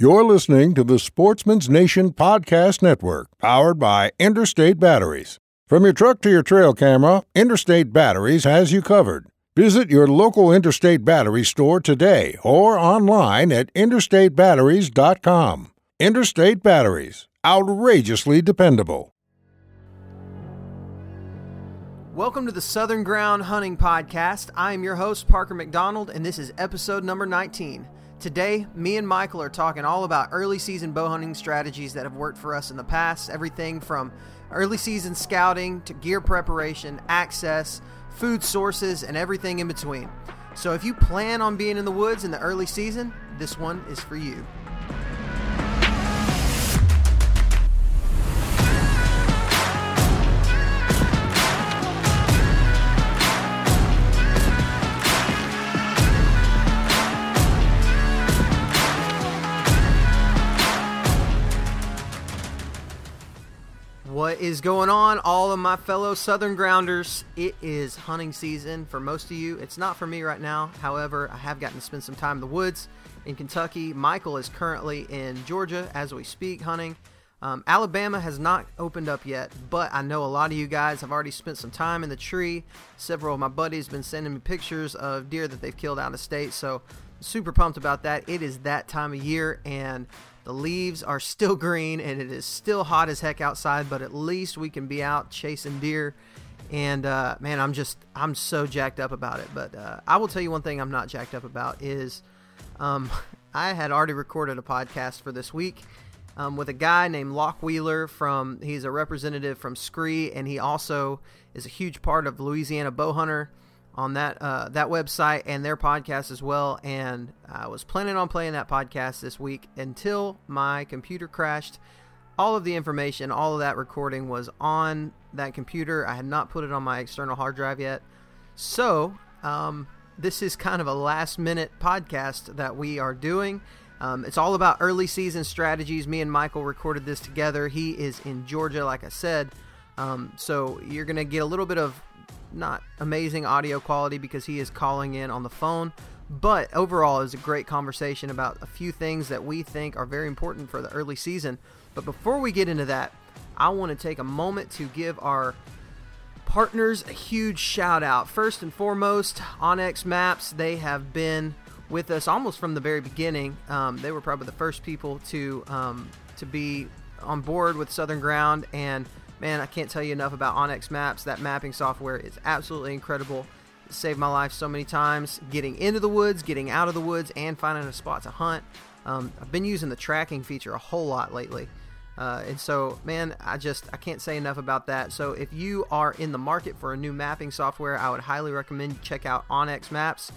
You're listening to the Sportsman's Nation Podcast Network, powered by Interstate Batteries. From your truck to your trail camera, Interstate Batteries has you covered. Visit your local Interstate Battery store today or online at interstatebatteries.com. Interstate Batteries, outrageously dependable. Welcome to the Southern Ground Hunting Podcast. I am your host, Parker McDonald, and this is episode number 19. Today, me and Michael are talking all about early season bow hunting strategies that have worked for us in the past. Everything from early season scouting to gear preparation, access, food sources, and everything in between. So if you plan on being in the woods in the early season, this one is for you. What is going on, all of my fellow Southern Grounders? It is hunting season for most of you. It's not for me right now. However, I have gotten to spend some time in the woods in Kentucky. Michael is currently in Georgia as we speak hunting. Um, Alabama has not opened up yet, but I know a lot of you guys have already spent some time in the tree. Several of my buddies have been sending me pictures of deer that they've killed out of state, so super pumped about that. It is that time of year, and the leaves are still green and it is still hot as heck outside, but at least we can be out chasing deer. And uh, man, I'm just I'm so jacked up about it. But uh, I will tell you one thing I'm not jacked up about is um, I had already recorded a podcast for this week um, with a guy named Locke Wheeler from he's a representative from Scree and he also is a huge part of Louisiana Bowhunter on that uh, that website and their podcast as well. And I was planning on playing that podcast this week until my computer crashed. All of the information, all of that recording was on that computer. I had not put it on my external hard drive yet. So, um, this is kind of a last minute podcast that we are doing. Um, it's all about early season strategies. Me and Michael recorded this together. He is in Georgia, like I said. Um, so you're going to get a little bit of not amazing audio quality because he is calling in on the phone. But overall, was a great conversation about a few things that we think are very important for the early season. But before we get into that, I want to take a moment to give our partners a huge shout out. First and foremost, onX Maps. They have been with us almost from the very beginning. Um, they were probably the first people to um, to be on board with Southern Ground and man, I can't tell you enough about onX Maps. That mapping software is absolutely incredible. It saved my life so many times getting into the woods, getting out of the woods, and finding a spot to hunt. Um, I've been using the tracking feature a whole lot lately. Uh, and so, man, I just I can't say enough about that. So, if you are in the market for a new mapping software, I would highly recommend you check out onX Maps.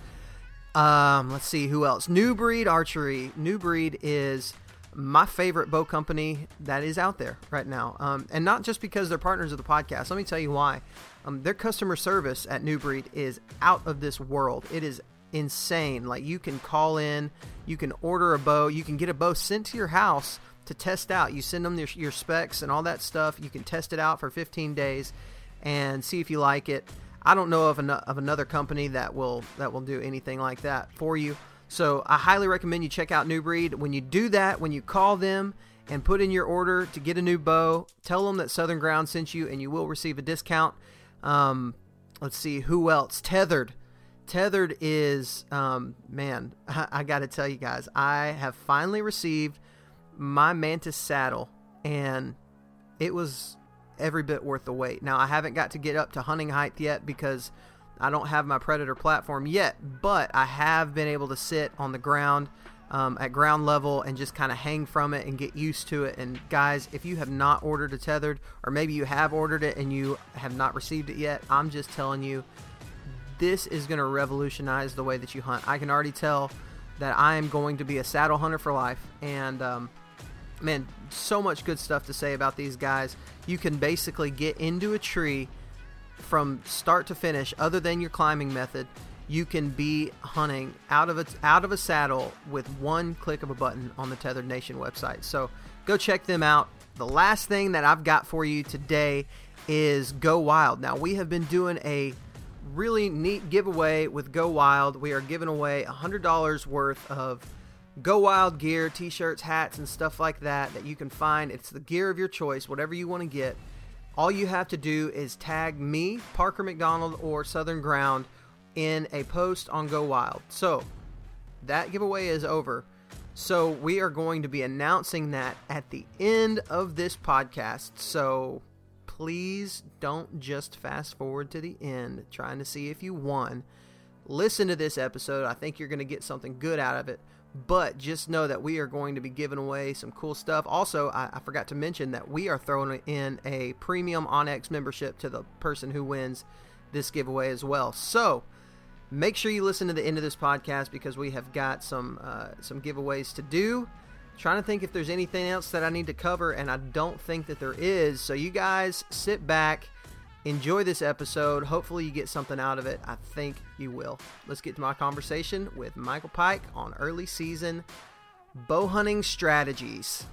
Um, let's see who else. New Breed Archery. New Breed is my favorite bow company that is out there right now. Um, and not just because they're partners of the podcast. Let me tell you why. Um, their customer service at New Breed is out of this world. It is insane. Like you can call in, you can order a bow, you can get a bow sent to your house to test out. You send them your, your specs and all that stuff. You can test it out for 15 days and see if you like it. I don't know of, an, of another company that will that will do anything like that for you. So I highly recommend you check out New Breed. When you do that, when you call them and put in your order to get a new bow, tell them that Southern Ground sent you, and you will receive a discount. Um, let's see who else. Tethered. Tethered is um, man. I, I got to tell you guys, I have finally received my Mantis saddle, and it was every bit worth the wait. Now I haven't got to get up to hunting height yet because I don't have my Predator platform yet, but I have been able to sit on the ground um, at ground level and just kind of hang from it and get used to it. And guys, if you have not ordered a tethered, or maybe you have ordered it and you have not received it yet, I'm just telling you, this is going to revolutionize the way that you hunt. I can already tell that I am going to be a saddle hunter for life. And um, man, so much good stuff to say about these guys. You can basically get into a tree from start to finish, other than your climbing method, you can be hunting out of a, out of a saddle with one click of a button on the Tethered Nation website. So go check them out. The last thing that I've got for you today is Go Wild. Now we have been doing a really neat giveaway with Go Wild. We are giving away $100 worth of Go Wild gear, t-shirts, hats, and stuff like that that you can find. It's the gear of your choice, whatever you want to get. All you have to do is tag me, Parker McDonald, or Southern Ground in a post on Go Wild. So that giveaway is over. So we are going to be announcing that at the end of this podcast. So please don't just fast forward to the end trying to see if you won. Listen to this episode. I think you're going to get something good out of it. But just know that we are going to be giving away some cool stuff. Also, I, I forgot to mention that we are throwing in a premium onX membership to the person who wins this giveaway as well. So make sure you listen to the end of this podcast because we have got some uh, some giveaways to do. Trying to think if there's anything else that I need to cover, and I don't think that there is. So you guys sit back Enjoy this episode. Hopefully, you get something out of it. I think you will. Let's get to my conversation with Michael Pike on early season bow hunting strategies.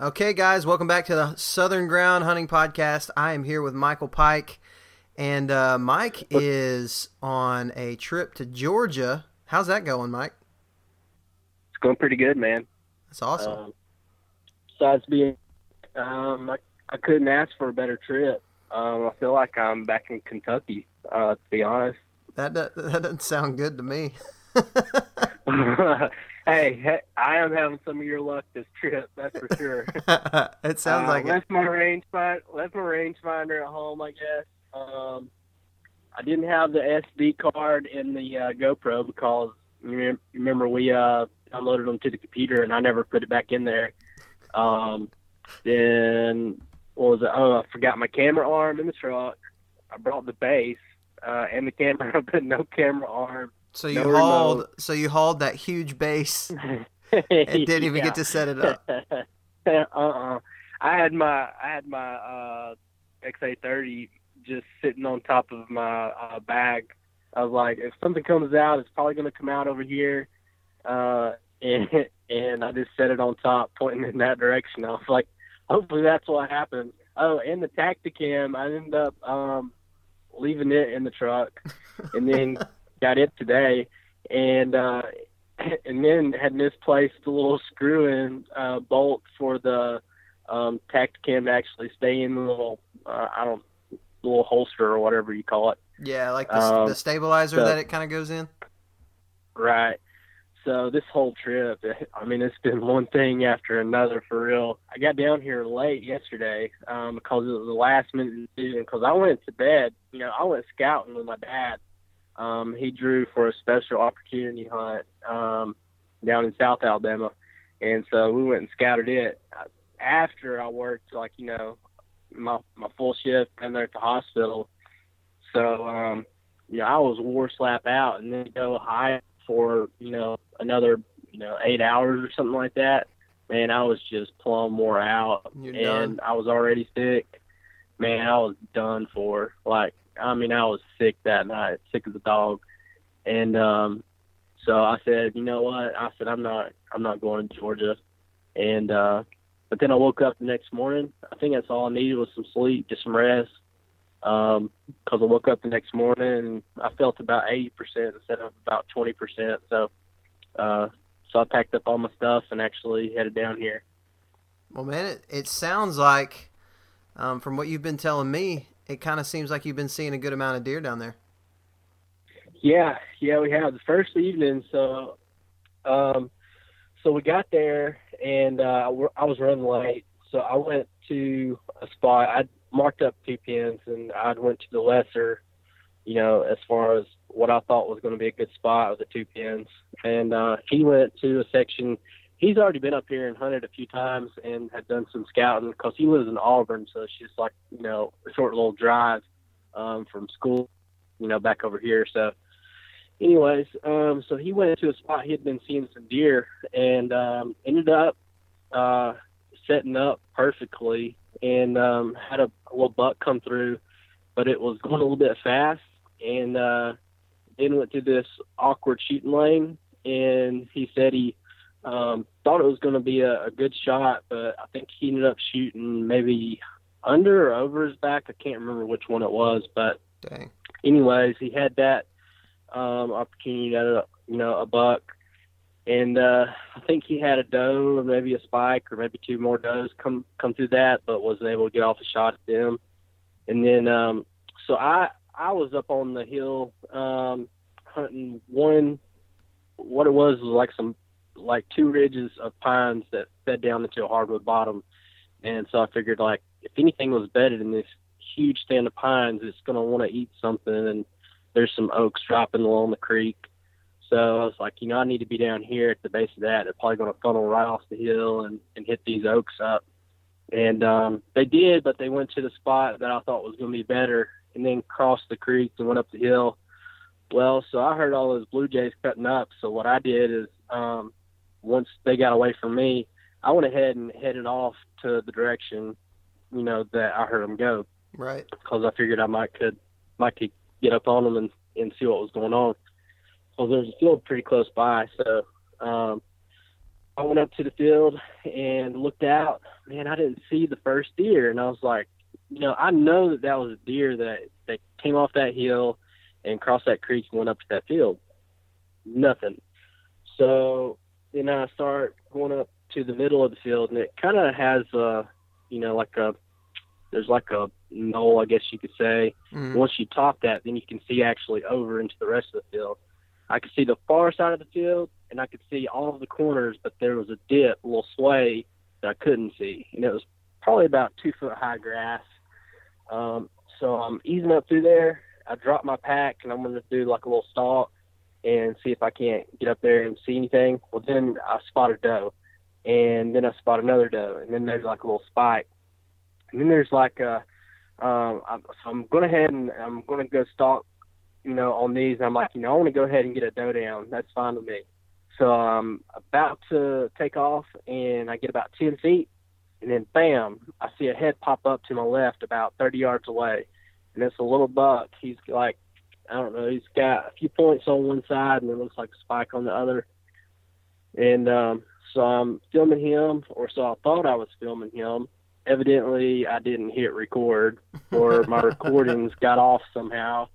Okay, guys, welcome back to the Southern Ground Hunting Podcast. I am here with Michael Pike, and uh, Mike is on a trip to Georgia. How's that going, Mike? It's going pretty good, man. That's awesome. Um, besides being, um, I, I couldn't ask for a better trip. Um, I feel like I'm back in Kentucky. Uh, to be honest. That that, that doesn't sound good to me. hey, I am having some of your luck this trip. That's for sure. it sounds uh, like left it. my range find, left my rangefinder at home. I guess. Um, I didn't have the SD card in the uh, GoPro because you remember we uh, downloaded them to the computer and I never put it back in there. Um, then what was it? Oh, I forgot my camera arm in the truck. I brought the base uh, and the camera, but no camera arm. So you no hauled. Remote. So you hauled that huge base and didn't even get to set it up. uh-uh. I had my I had my uh, XA30 just sitting on top of my uh, bag. I was like, if something comes out, it's probably going to come out over here. Uh, and and I just set it on top, pointing in that direction. I was like, hopefully that's what happens. Oh, and the Tactacam, I ended up um, leaving it in the truck, and then got it today, and uh, and then had misplaced the little screw-in uh, bolt for the um, Tactacam to actually stay in the little uh, I don't little holster or whatever you call it. Yeah, like the, um, the stabilizer so, that it kind of goes in. Right. So this whole trip, I mean, it's been one thing after another for real. I got down here late yesterday um, because it was the last minute decision. Because I went to bed, you know, I went scouting with my dad. Um, he drew for a special opportunity hunt um, down in South Alabama, and so we went and scouted it. After I worked, like you know, my my full shift down there at the hospital, so um, you know, I was war slap out, and then go high for you know another you know eight hours or something like that, man, I was just plumb wore out, You're and done. I was already sick. Man, I was done for. Like, I mean, I was sick that night, sick as a dog, and um, so I said, you know what? I said I'm not, I'm not going to Georgia, and uh, but then I woke up the next morning. I think that's all I needed was some sleep, just some rest because um, I woke up the next morning and I felt about 80% instead of about 20%. So, uh, so I packed up all my stuff and actually headed down here. Well, man, it, it sounds like, um, from what you've been telling me, it kind of seems like you've been seeing a good amount of deer down there. Yeah, yeah, we have the first evening. So, um, so we got there and uh, I was running late, so I went to a spot. Marked up two pins and I went to the lesser, you know, as far as what I thought was going to be a good spot with the two pins. And uh, he went to a section. He's already been up here and hunted a few times and had done some scouting because he lives in Auburn, so it's just like you know a short little drive um, from school, you know, back over here. So, anyways, um, so he went to a spot he had been seeing some deer and um, ended up uh, setting up perfectly and um, had a, little buck come through, but it was going a little bit fast, and uh, then went to this awkward shooting lane, and he said he um, thought it was going to be a, a good shot, but I think he ended up shooting maybe under or over his back. I can't remember which one it was, but Dang. anyways, he had that um, opportunity at a you know a buck, and uh, I think he had a doe or maybe a spike or maybe two more does come come through that, but wasn't able to get off a shot at them. And then um, so I I was up on the hill um, hunting one. What it was was like some like two ridges of pines that fed down into a hardwood bottom, and so I figured like if anything was bedded in this huge stand of pines, it's going to want to eat something, and there's some oaks dropping along the creek. So I was like, you know, I need to be down here at the base of that. They're probably going to funnel right off the hill and, and hit these oaks up. And um, they did, but they went to the spot that I thought was going to be better and then crossed the creek and went up the hill. Well, so I heard all those blue jays cutting up. So what I did is um, once they got away from me, I went ahead and headed off to the direction, you know, that I heard them go. Right. Because I figured I might could might could get up on them and, and see what was going on. Well, there's a field pretty close by, so um, I went up to the field and looked out. Man, I didn't see the first deer, and I was like, you know, I know that that was a deer that that came off that hill and crossed that creek and went up to that field. Nothing. So then I start going up to the middle of the field, and it kind of has a, you know, like a, there's like a knoll, I guess you could say. Mhm. Once you top that, then you can see actually over into the rest of the field. I could see the far side of the field, and I could see all of the corners, but there was a dip, a little sway that I couldn't see, and it was probably about two foot high grass. Um, so I'm easing up through there. I drop my pack, and I'm going to do like a little stalk and see if I can't get up there and see anything. Well, then I spot a doe, and then I spot another doe, and then there's like a little spike, and then there's like a um, I'm, so I'm going ahead and I'm going to go stalk, you know, on these. And I'm like, you know, I want to go ahead and get a doe down. That's fine with me. So I'm about to take off, and I get about 10 feet, and then bam, I see a head pop up to my left about 30 yards away, and it's a little buck. He's like, I don't know, he's got a few points on one side, and it looks like a spike on the other. And um, so I'm filming him, or so I thought I was filming him evidently I didn't hit record or my recordings got off somehow.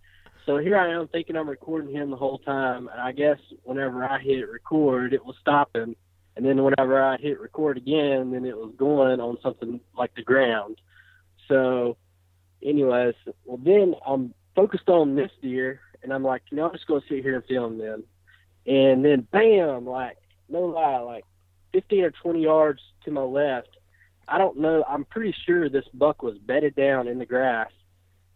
So here I am thinking I'm recording him the whole time and I guess whenever I hit record it was stopping and then whenever I hit record again then it was going on something like the ground. So anyways, well then I'm focused on this deer and I'm like, you know, I'm just gonna sit here and film them. And then bam, like no lie, like fifteen or twenty yards to my left I don't know. I'm pretty sure this buck was bedded down in the grass,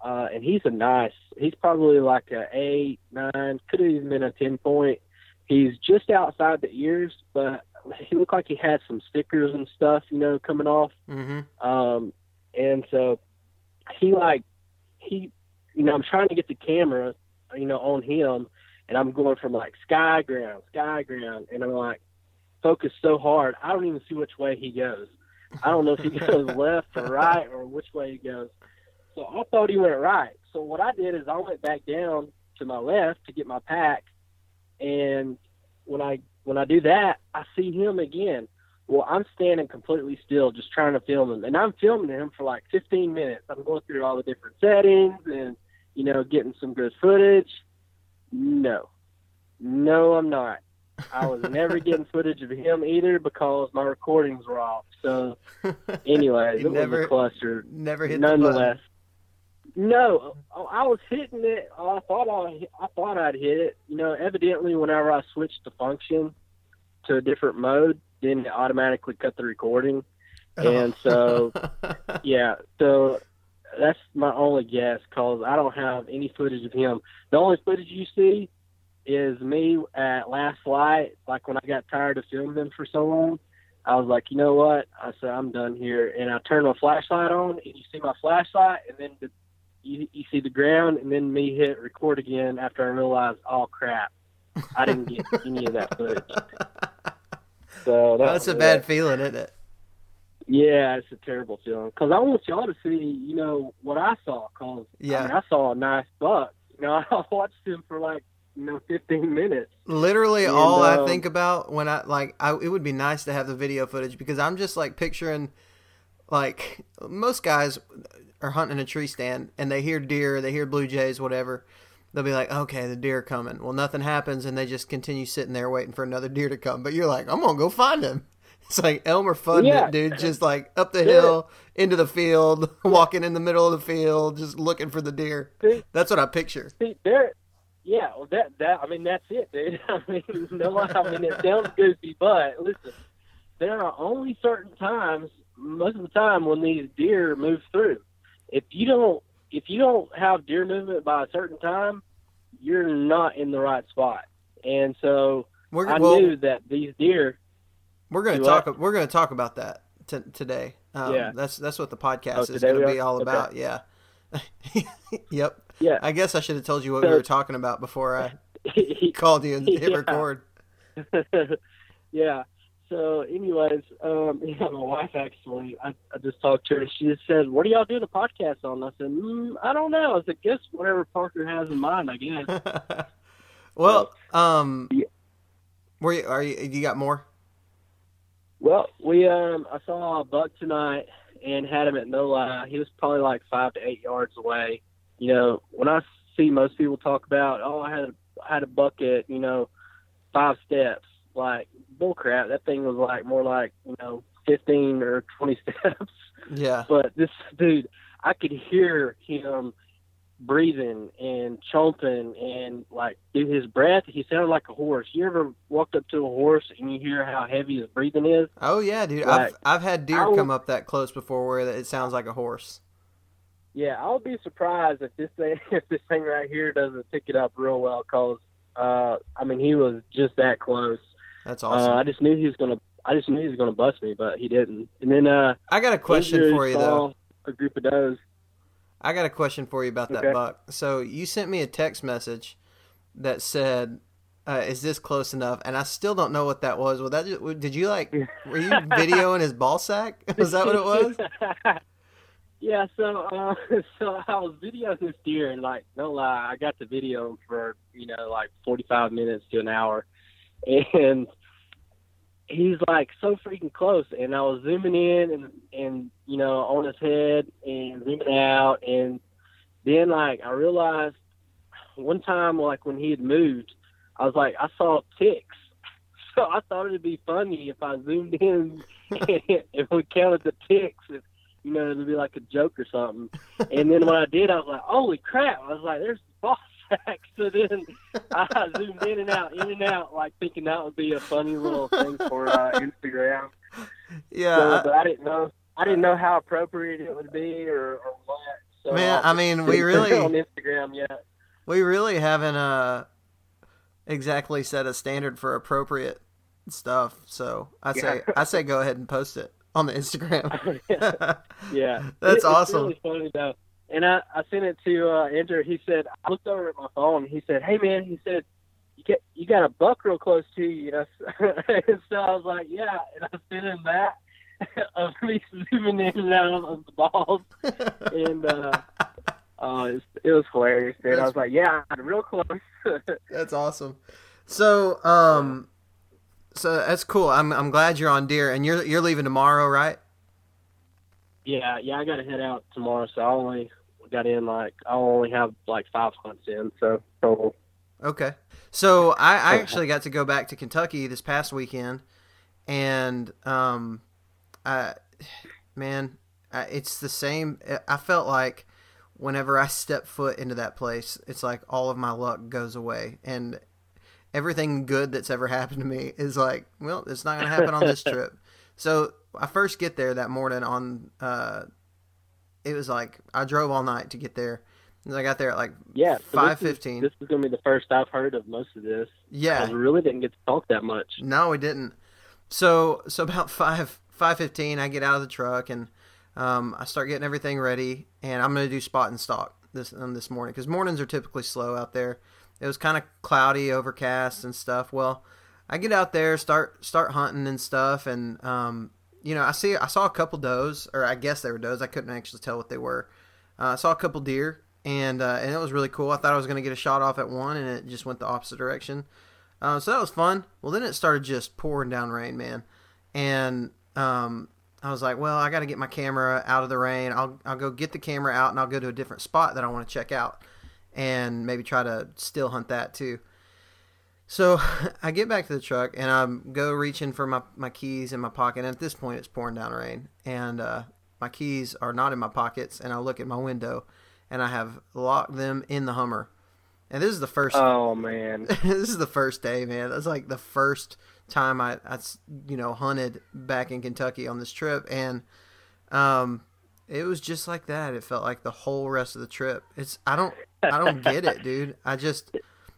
uh, and he's a nice. He's probably like a eight, nine, could have even been a ten point. He's just outside the ears, but he looked like he had some stickers and stuff, you know, coming off. Mm-hmm. Um, and so he like he, you know, I'm trying to get the camera, you know, on him, and I'm going from like sky ground, sky ground, and I'm like focused so hard, I don't even see which way he goes. I don't know if he goes left or right or which way he goes. So I thought he went right. So what I did is I went back down to my left to get my pack, and when I when I do that, I see him again. Well, I'm standing completely still, just trying to film him, and I'm filming him for like 15 minutes. I'm going through all the different settings and you know getting some good footage. No, no, I'm not. I was never getting footage of him either because my recordings were off. So, anyways, You it never- was a cluster. Never hit the. Nonetheless, no, I was hitting it. I thought I, I thought I'd hit it. You know, evidently, whenever I switched the function to a different mode, then it automatically cut the recording. Oh. And so, yeah, so that's my only guess because I don't have any footage of him. The only footage you see is me at last light. Like when I got tired of filming them for so long, I was like, you know what? I said I'm done here, and I turned my flashlight on, and you see my flashlight, and then the, you you see the ground, and then me hit record again after I realized, oh crap, I didn't get any of that footage. So that That's a bad feeling, isn't it? Yeah, it's a terrible feeling because I want y'all to see, you know, what I saw. Because Yeah. I, mean, I saw a nice buck. You know, I watched him for like you know 15 minutes. Literally, And, all I um, think about when I like, I it would be nice to have the video footage because I'm just like picturing, like most guys are hunting a tree stand and they hear deer, they hear blue jays, whatever. they'll be like, okay, the deer coming. Well, nothing happens, and they just continue sitting there waiting for another deer to come. But you're like, I'm gonna go find him. It's like Elmer Fudd, Yeah. dude, just like up the hill into the field, walking in the middle of the field, just looking for the deer. See, That's what I picture. see, there. Yeah, well, that that I mean that's it, dude. I mean, no. I mean it sounds goofy, but listen, there are only certain times, most of the time, when these deer move through. If you don't, if you don't have deer movement by a certain time, you're not in the right spot. And so We're I well, knew that these deer. we're gonna talk. what? We're gonna talk about that t- today. Um, Yeah. that's that's what the podcast Oh, is gonna be are? all Okay. about. Yeah. yep. Yeah, I guess I should have told you what we were talking about before I called you and hit Yeah. record. yeah. So, anyways, um, yeah, my wife actually, I, I just talked to her. and She just said, "What are y'all doing a podcast on?" I said, mm, "I don't know." I said, "Guess whatever Parker has in mind, I guess." well, um, Yeah. were you, are you? You got more? well, we um, I saw a buck tonight and had him at no lie. He was probably like five to eight yards away. You know, when I see most people talk about, "Oh, I had a, I had a buck at you know five steps," like bullcrap. That thing was like more like you know fifteen or twenty steps. Yeah. but this dude, I could hear him breathing and chomping and like dude, his breath. He sounded like a horse. You ever walked up to a horse and you hear how heavy his breathing is? Oh yeah, dude. Like, I've I've had deer come up that close before where it sounds like a horse. Yeah, I would be surprised if this thing, if this thing right here doesn't pick it up real well. Cause uh, I mean, he was just that close. That's Uh, awesome. I just knew he was gonna. I just knew he was gonna bust me, but he didn't. And then uh, I got a question for you though. A group of does. I got a question for you about that Okay. buck. So you sent me a text message that said, uh, "Is this close enough?" And I still don't know what that was. Well, that just, did you like? Were you videoing his ball sack? Was that what it was? yeah, so uh, so I was videoing this deer, and like no lie, I got the video for you know like forty five minutes to an hour, and he's like so freaking close, and I was zooming in and and you know on his head and zooming out, and then like I realized one time like when he had moved, I was like I saw ticks. So I thought it'd be funny if I zoomed in and if we counted the ticks. If, you know, it'd be like a joke or something. And then when I did, I was like, "Holy crap!" I was like, "There's the ball sack." So then I zoomed in and out, in and out, like thinking that would be a funny little thing for uh, Instagram. Yeah. So, I- but I didn't know, I didn't know how appropriate it would be or, or what. So Man, I mean, we didn't put it really- on Instagram yet. we really haven't uh exactly set a standard for appropriate stuff. So I say Yeah. I say go ahead and post it on the Instagram. Yeah, That's It- awesome. Really funny though. And I, I sent it to uh, Andrew. He said I looked over at my phone. He said, "Hey man," he said, "You get you got a buck real close to you." you know? and so I was like, "Yeah," and I sent him that of me zooming in and out of the balls, and uh, uh, it, was, it was hilarious. Dude. I was like, "Yeah, real close." That's awesome. So, um, so that's cool. I'm I'm glad you're on deer, and you're you're leaving tomorrow, right? yeah, yeah, I got to head out tomorrow, so I only got in like I only have like five hunts in, so total. Okay. So I, I actually got to go back to Kentucky this past weekend, and um, I, man, I, it's the same. I felt like whenever I step foot into that place, it's like all of my luck goes away, and everything good that's ever happened to me is like, well, it's not going to happen on this trip. So I first get there that morning on, uh, it was like I drove all night to get there. And I got there at like Yeah, five this is- fifteen. This is going to be the first I've heard of most of this. Yeah, I really didn't get to talk that much. No, we didn't. So so about five five fifteen, I get out of the truck and um, I start getting everything ready, and I'm gonna do spot and stalk this um, this morning because mornings are typically slow out there. It was kind of cloudy, overcast, and stuff. Well, I get out there, start start hunting and stuff, and um, you know I see I saw a couple does, or I guess they were does. I couldn't actually tell what they were. Uh, I saw a couple deer, and uh, and it was really cool. I thought I was gonna get a shot off at one, and it just went the opposite direction. Uh, so that was fun. Well, then it started just pouring down rain, man, and um, I was like, well, I got to get my camera out of the rain. I'll I'll go get the camera out, and I'll go to a different spot that I want to check out. and maybe try to still hunt that too. So I get back to the truck and I go reaching for my, my keys in my pocket. And at this point, it's pouring down rain, and uh, my keys are not in my pockets. And I look at my window, and I have locked them in the Hummer. And this is the first. Oh man, this is the first day, man. That's like the first time I, I, you know, hunted back in Kentucky on this trip, and um, it was just like that. It felt like the whole rest of the trip. It's I don't I don't get it, dude. I just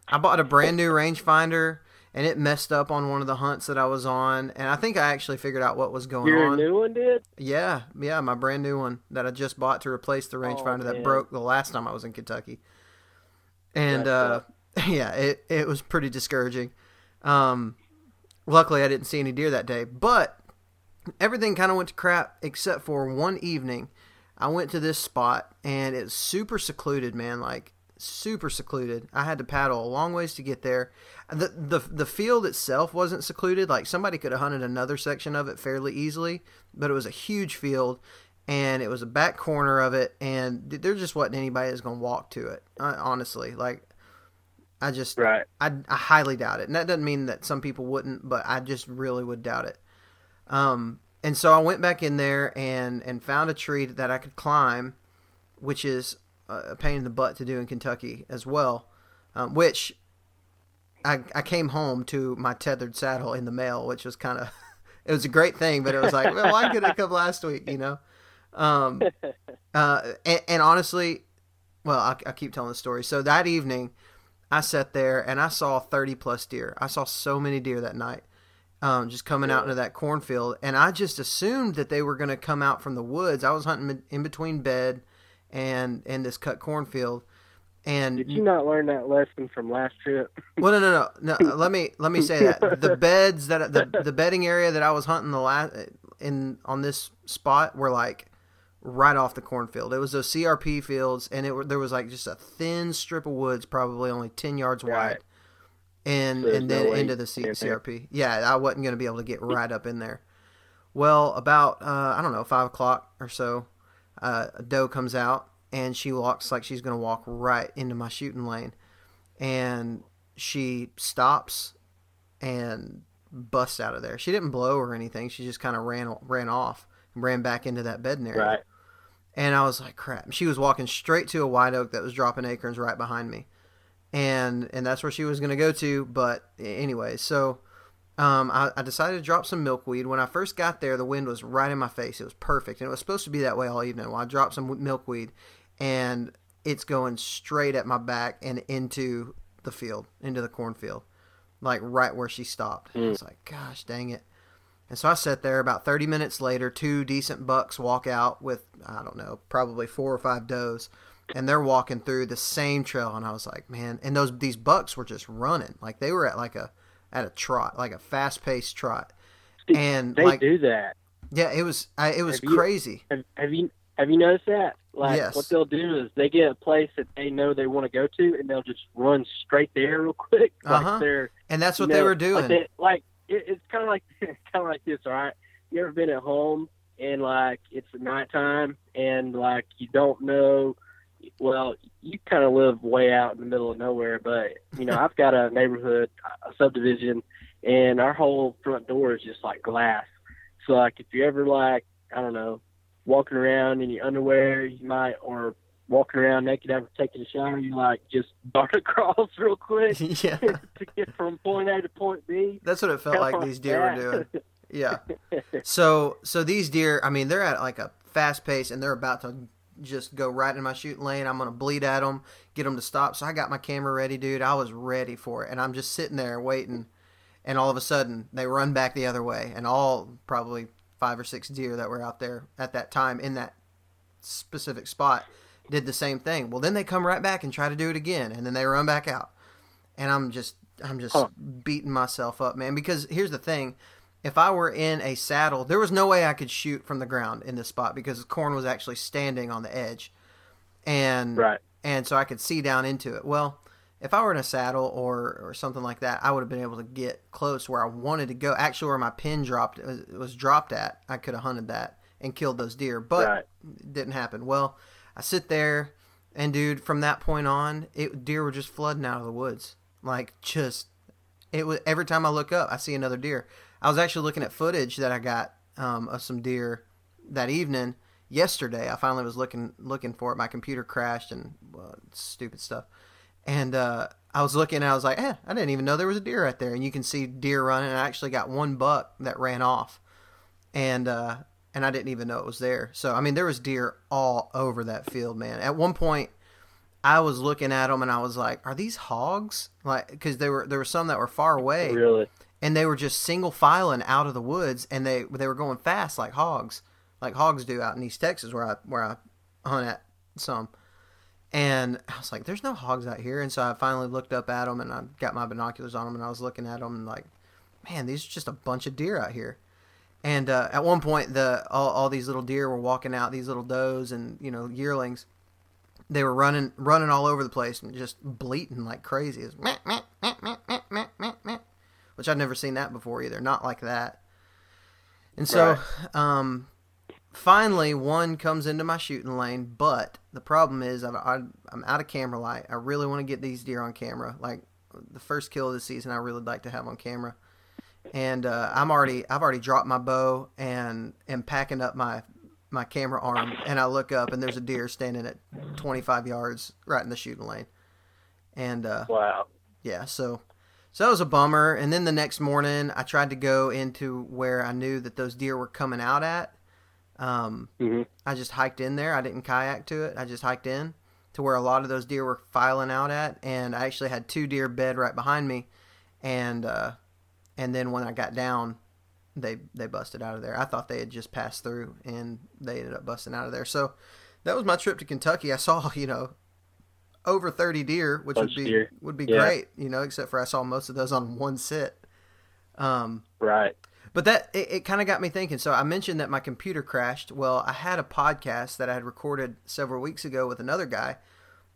I bought a brand new rangefinder and it messed up on one of the hunts that I was on, and I think I actually figured out what was going Your on. new one did? Yeah, yeah, my brand new one that I just bought to replace the rangefinder that broke the last time I was in Kentucky. And uh, yeah, it it was pretty discouraging. Um, luckily, I didn't see any deer that day, but everything kind of went to crap except for one evening. I went to this spot and it's super secluded, man. Like super secluded. I had to paddle a long ways to get there. The the the field itself wasn't secluded. Like somebody could have hunted another section of it fairly easily, but it was a huge field and it was a back corner of it and there just wasn't anybody that's going to walk to it. Uh, honestly, like I just Right. I, I highly doubt it. And that doesn't mean that some people wouldn't, but I just really would doubt it. Um, and so I went back in there and, and found a tree that I could climb, which is a pain in the butt to do in Kentucky as well. Um, which I, I came home to my tethered saddle in the mail, which was kind of, it was a great thing, but it was like, well, why couldn't it come last week, you know? Um, uh, and, and honestly, well, I, I keep telling the story. So that evening, I sat there and I saw 30 plus deer. I saw so many deer that night, um, just coming out into that cornfield. And I just assumed that they were going to come out from the woods. I was hunting in between bed and, and this cut cornfield. And Did you not learn that lesson from last trip? well, no, no, no, no. let me let me say that the beds that the the bedding area that I was hunting the last in on this spot were like right off the cornfield. It was those CRP fields, and it there was like just a thin strip of woods, probably only ten yards Right. wide, and So and then no into the C- CRP. Yeah, I wasn't going to be able to get right up in there. Well, about uh, I don't know five o'clock or so, uh, a doe comes out and she walks like she's going to walk right into my shooting lane, and she stops and busts out of there. She didn't blow or anything. She just kind of ran ran off and ran back into that bedding area. Right. And I was like, crap. She was walking straight to a white oak that was dropping acorns right behind me. And and that's where she was going to go to. But anyway, so um, I, I decided to drop some milkweed. When I first got there, the wind was right in my face. It was perfect. And it was supposed to be that way all evening. Well, I dropped some milkweed and it's going straight at my back and into the field, into the cornfield, like right where she stopped. I was like, gosh dang it. And so I sat there. About 30 minutes later, two decent bucks walk out with, I don't know, probably four or five does. And they're walking through the same trail. And I was like, man. And those these bucks were just running. Like they were at like a at a trot, like a fast paced trot. And They like do that. yeah, it was I, it was Have you- crazy. Have, have you have you noticed that? Like Yes. what they'll do is they get a place that they know they want to go to, and they'll just run straight there real quick. Like Uh-huh. they're And that's you what they know, were doing. Like, they, like it, it's kind of like kind of like this, all right? You ever been at home and like it's nighttime and like you don't know? Well, you kind of live way out in the middle of nowhere, but you know I've got a neighborhood, a subdivision, and our whole front door is just like glass. So like if you ever like I don't know walking around in your underwear, you might or walking around naked after taking a shower, you like just dart across real quick yeah. to get from point A to point B. That's what it felt like these deer were doing. Yeah. So so these deer, I mean, they're at like a fast pace and they're about to just go right in my shooting lane. I'm gonna bleed at them, get them to stop. So I got my camera ready, dude. I was ready for it, and I'm just sitting there waiting. And all of a sudden, they run back the other way, and all probably five or six deer that were out there at that time in that specific spot did the same thing. Well, then they come right back and try to do it again, and then they run back out. And I'm just, I'm just Huh. beating myself up, man. Because here's the thing: if I were in a saddle, there was no way I could shoot from the ground in this spot because the corn was actually standing on the edge, and Right. and so I could see down into it. Well, if I were in a saddle or or something like that, I would have been able to get close where I wanted to go. Actually, where my pin dropped was, was dropped at, I could have hunted that and killed those deer, but Right. it didn't happen. Well, I sit there And dude, from that point on, it deer were just flooding out of the woods. Like just it was every time I look up, I see another deer. I was actually looking at footage that I got um, of some deer that evening yesterday. I finally was looking looking for it. My computer crashed and well, stupid stuff. And uh, I was looking and I was like, eh, I didn't even know there was a deer right there. And you can see deer running. I actually got one buck that ran off, and uh, and I didn't even know it was there. So I mean, there was deer all over that field, man. At one point, I was looking at them and I was like, "Are these hogs?" Like, because there were there were some that were far away, Really? and they were just single filing out of the woods, and they they were going fast like hogs, like hogs do out in East Texas where I where I hunt at some. And I was like, "There's no hogs out here," and so I finally looked up at them, and I got my binoculars on them, and I was looking at them, and like, man, these are just a bunch of deer out here. And uh, at one point, the all, all these little deer were walking out, these little does and you know yearlings. They were running running all over the place and just bleating like crazy. It was, meh, meh, meh, which I'd never seen that before either. Not like that. And so, um, finally, one comes into my shooting lane, but the problem is I've, I, I'm out of camera light. I really want to get these deer on camera. Like the first kill of the season, I really like to have on camera. And uh, I'm already I've already dropped my bow and am packing up my my camera arm, and I look up and there's a deer standing at 25 yards right in the shooting lane. And uh, Wow. yeah, so so that was a bummer. And then the next morning, I tried to go into where I knew that those deer were coming out at. Um, hmm I just hiked in there. I didn't kayak to it. I just hiked in to where a lot of those deer were filing out at, and I actually had two deer bed right behind me, and uh, and then when I got down, they they busted out of there. I thought they had just passed through, and they ended up busting out of there. So that was my trip to Kentucky. I saw you know over thirty deer, which Bunch would be deer. would be Yeah. great, you know, except for I saw most of those on one sit. Um, Right. but that it, it kind of got me thinking. So I mentioned that my computer crashed. Well, I had a podcast that I had recorded several weeks ago with another guy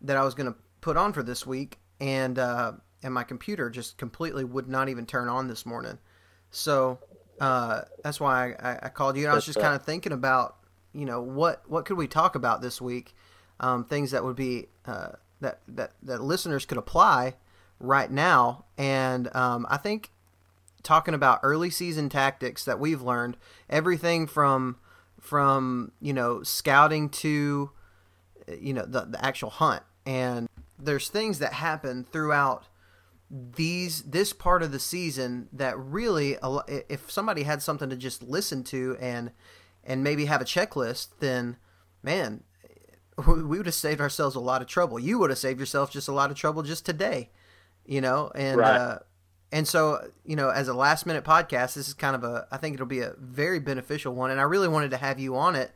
that I was going to put on for this week, and uh, and my computer just completely would not even turn on this morning. So uh, that's why I, I, I called you. And I was just kind of thinking about you know what what could we talk about this week, um, things that would be uh, that that that listeners could apply right now, and um, I think talking about early season tactics that we've learned everything from from you know scouting to you know the, the actual hunt. And there's things that happen throughout these this part of the season that really if somebody had something to just listen to and and maybe have a checklist then man we would have saved ourselves a lot of trouble you would have saved yourself just a lot of trouble just today you know and Right. uh and so, you know, as a last minute podcast, this is kind of a, I think it'll be a very beneficial one. And I really wanted to have you on it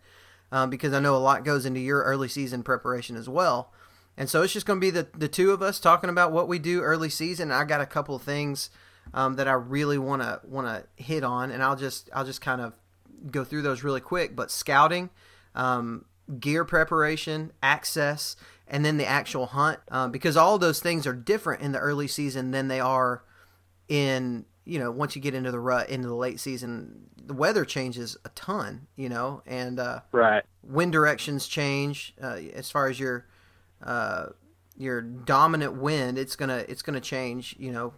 um, because I know a lot goes into your early season preparation as well. And so it's just going to be the, the two of us talking about what we do early season. I got a couple of things um, that I really want to want to hit on, and I'll just I'll just kind of go through those really quick. But scouting, um, gear preparation, access, and then the actual hunt, um, because all those things are different in the early season than they are in you know once you get into the rut into the late season the weather changes a ton you know and uh, Right. wind directions change uh, as far as your uh, your dominant wind it's gonna it's gonna change you know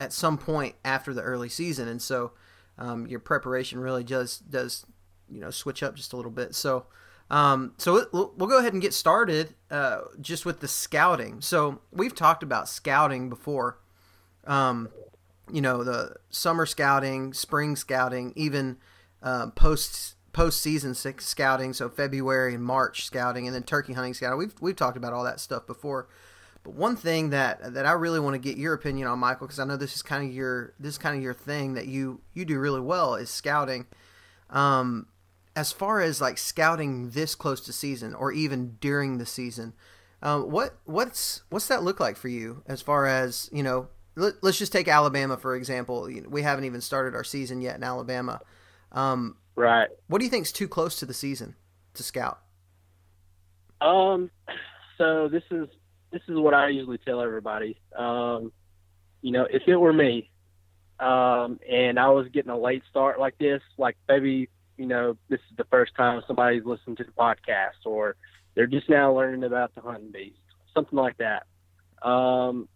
at some point after the early season and so um, your preparation really does does you know switch up just a little bit so um, so we'll, go ahead and get started uh, just with the scouting so we've talked about scouting before um, you know the summer scouting, spring scouting, even uh, post post season scouting. So February and March scouting, and then turkey hunting scouting. We've we've talked about all that stuff before. But one thing that that I really want to get your opinion on, Michael, because I know this is kind of your this kind of your thing that you you do really well is scouting. Um, as far as like scouting this close to season, or even during the season, um, what what's what's that look like for you? As far as you know, let, us just take Alabama for example. We haven't even started our season yet in Alabama. Um, Right. what do you think is too close to the season to scout? Um, so this is this is what I usually tell everybody. Um, you know, if it were me, um, and I was getting a late start like this, like maybe you know this is the first time somebody's listened to the podcast, or they're just now learning about the hunting beast, something like that. Um,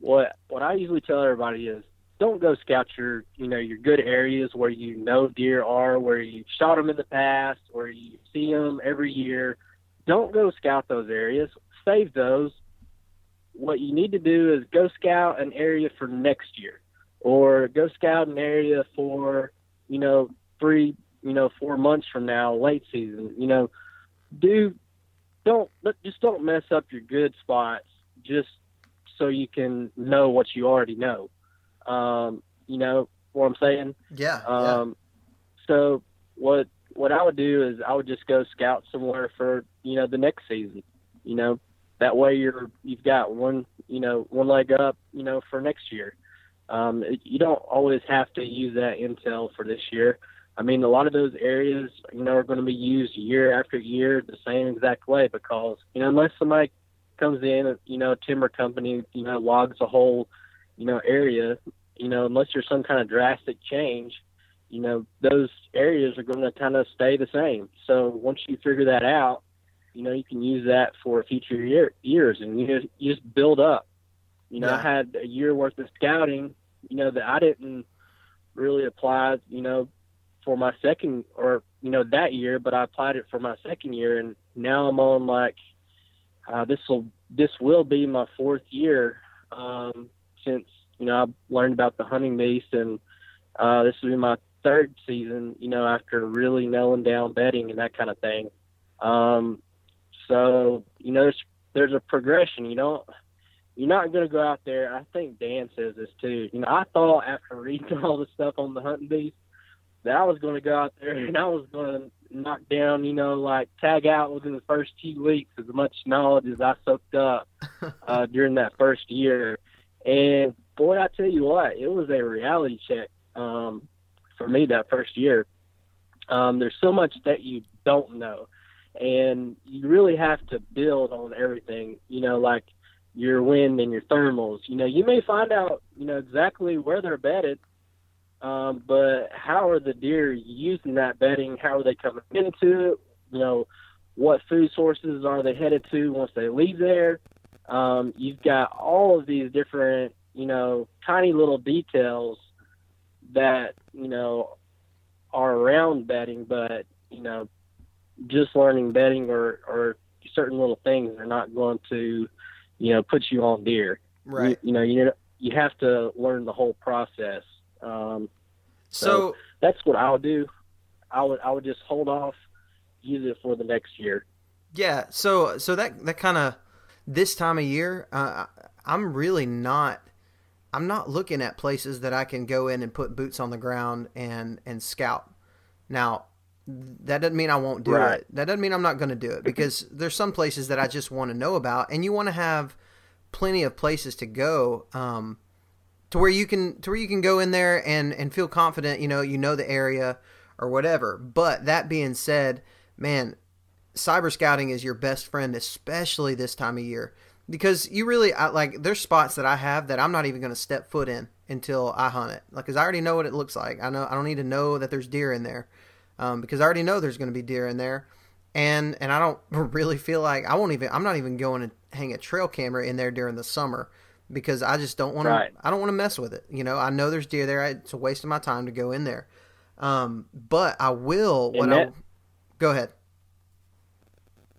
what what I usually tell everybody is don't go scout your you know your good areas where you know deer are, where you shot them in the past, where you see them every year. Don't go scout those areas. Save those. What you need to do is go scout an area for next year, or go scout an area for you know three you know four months from now, late season. You know, do don't just don't mess up your good spots just so you can know what you already know. Um, you know what I'm saying? Yeah. Um, yeah. So what what I would do is I would just go scout somewhere for you know the next season. You know that way you're you've got one you know one leg up you know for next year. Um, you don't always have to use that intel for this year. I mean, a lot of those areas, you know, are going to be used year after year the same exact way because, you know, unless somebody comes in, you know, a timber company, you know, logs a whole, you know, area, you know, unless there's some kind of drastic change, you know, those areas are going to kind of stay the same. So once you figure that out, you know, you can use that for future year, years and you just, you just build up. You know, yeah. I had a year worth of scouting, you know, that I didn't really apply, you know, for my second or you know that year, but I applied it for my second year, and now I'm on like uh, this will this will be my fourth year um, since you know I learned about the hunting beast, and uh, this will be my third season. You know, after really nailing down bedding and that kind of thing. Um, so you know, there's there's a progression. You know, you're not going to go out there. I think Dan says this too. You know, I thought after reading all the stuff on the hunting beast that I was going to go out there and I was going to knock down, you know, like tag out within the first two weeks as much knowledge as I soaked up uh, during that first year. And boy, I tell you what, it was a reality check um, for me that first year. Um, there's so much that you don't know, and you really have to build on everything. You know, like your wind and your thermals. You know, you may find out, you know, exactly where they're bedded um, but how are the deer using that bedding? How are they coming into it? You know, what food sources are they headed to once they leave there? Um, you've got all of these different, you know, tiny little details that, you know, are around bedding, but, you know, just learning bedding or, or certain little things are not going to, you know, put you on deer. Right. You, you know, you you have to learn the whole process. Um, so, so, that's what I would do. I would I would just hold off, use it for the next year. Yeah. So so that that kind of this time of year, uh, I'm really not. I'm not looking at places that I can go in and put boots on the ground and and scout. Now, that doesn't mean I won't do right. it. That doesn't mean I'm not going to do it because there's some places that I just want to know about, and you want to have plenty of places to go. Um, to where you can to where you can go in there and and feel confident you know you know the area or whatever. But that being said man cyber scouting is your best friend especially this time of year. Because you really I, like there's spots that i have that i'm not even going to step foot in until i hunt it. Like because i already know what it looks like. I know i don't need to know that there's deer in there um, because i already know there's going to be deer in there. And and i don't really feel like i won't even i'm not even going to hang a trail camera in there during the summer because I just don't want right. to. I don't want to mess with it. You know, I know there's deer there. It's a waste of my time to go in there. Um, but I will. When that, I go ahead.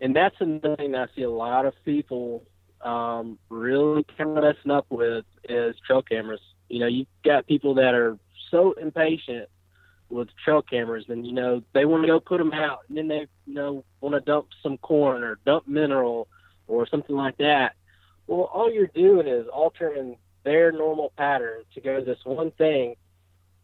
And that's another thing that I see a lot of people um, really kind of messing up with is trail cameras. You know, you got people that are so impatient with trail cameras, and you know they want to go put them out, and then they you know want to dump some corn or dump mineral or something like that well, all you're doing is altering their normal pattern to go this one thing.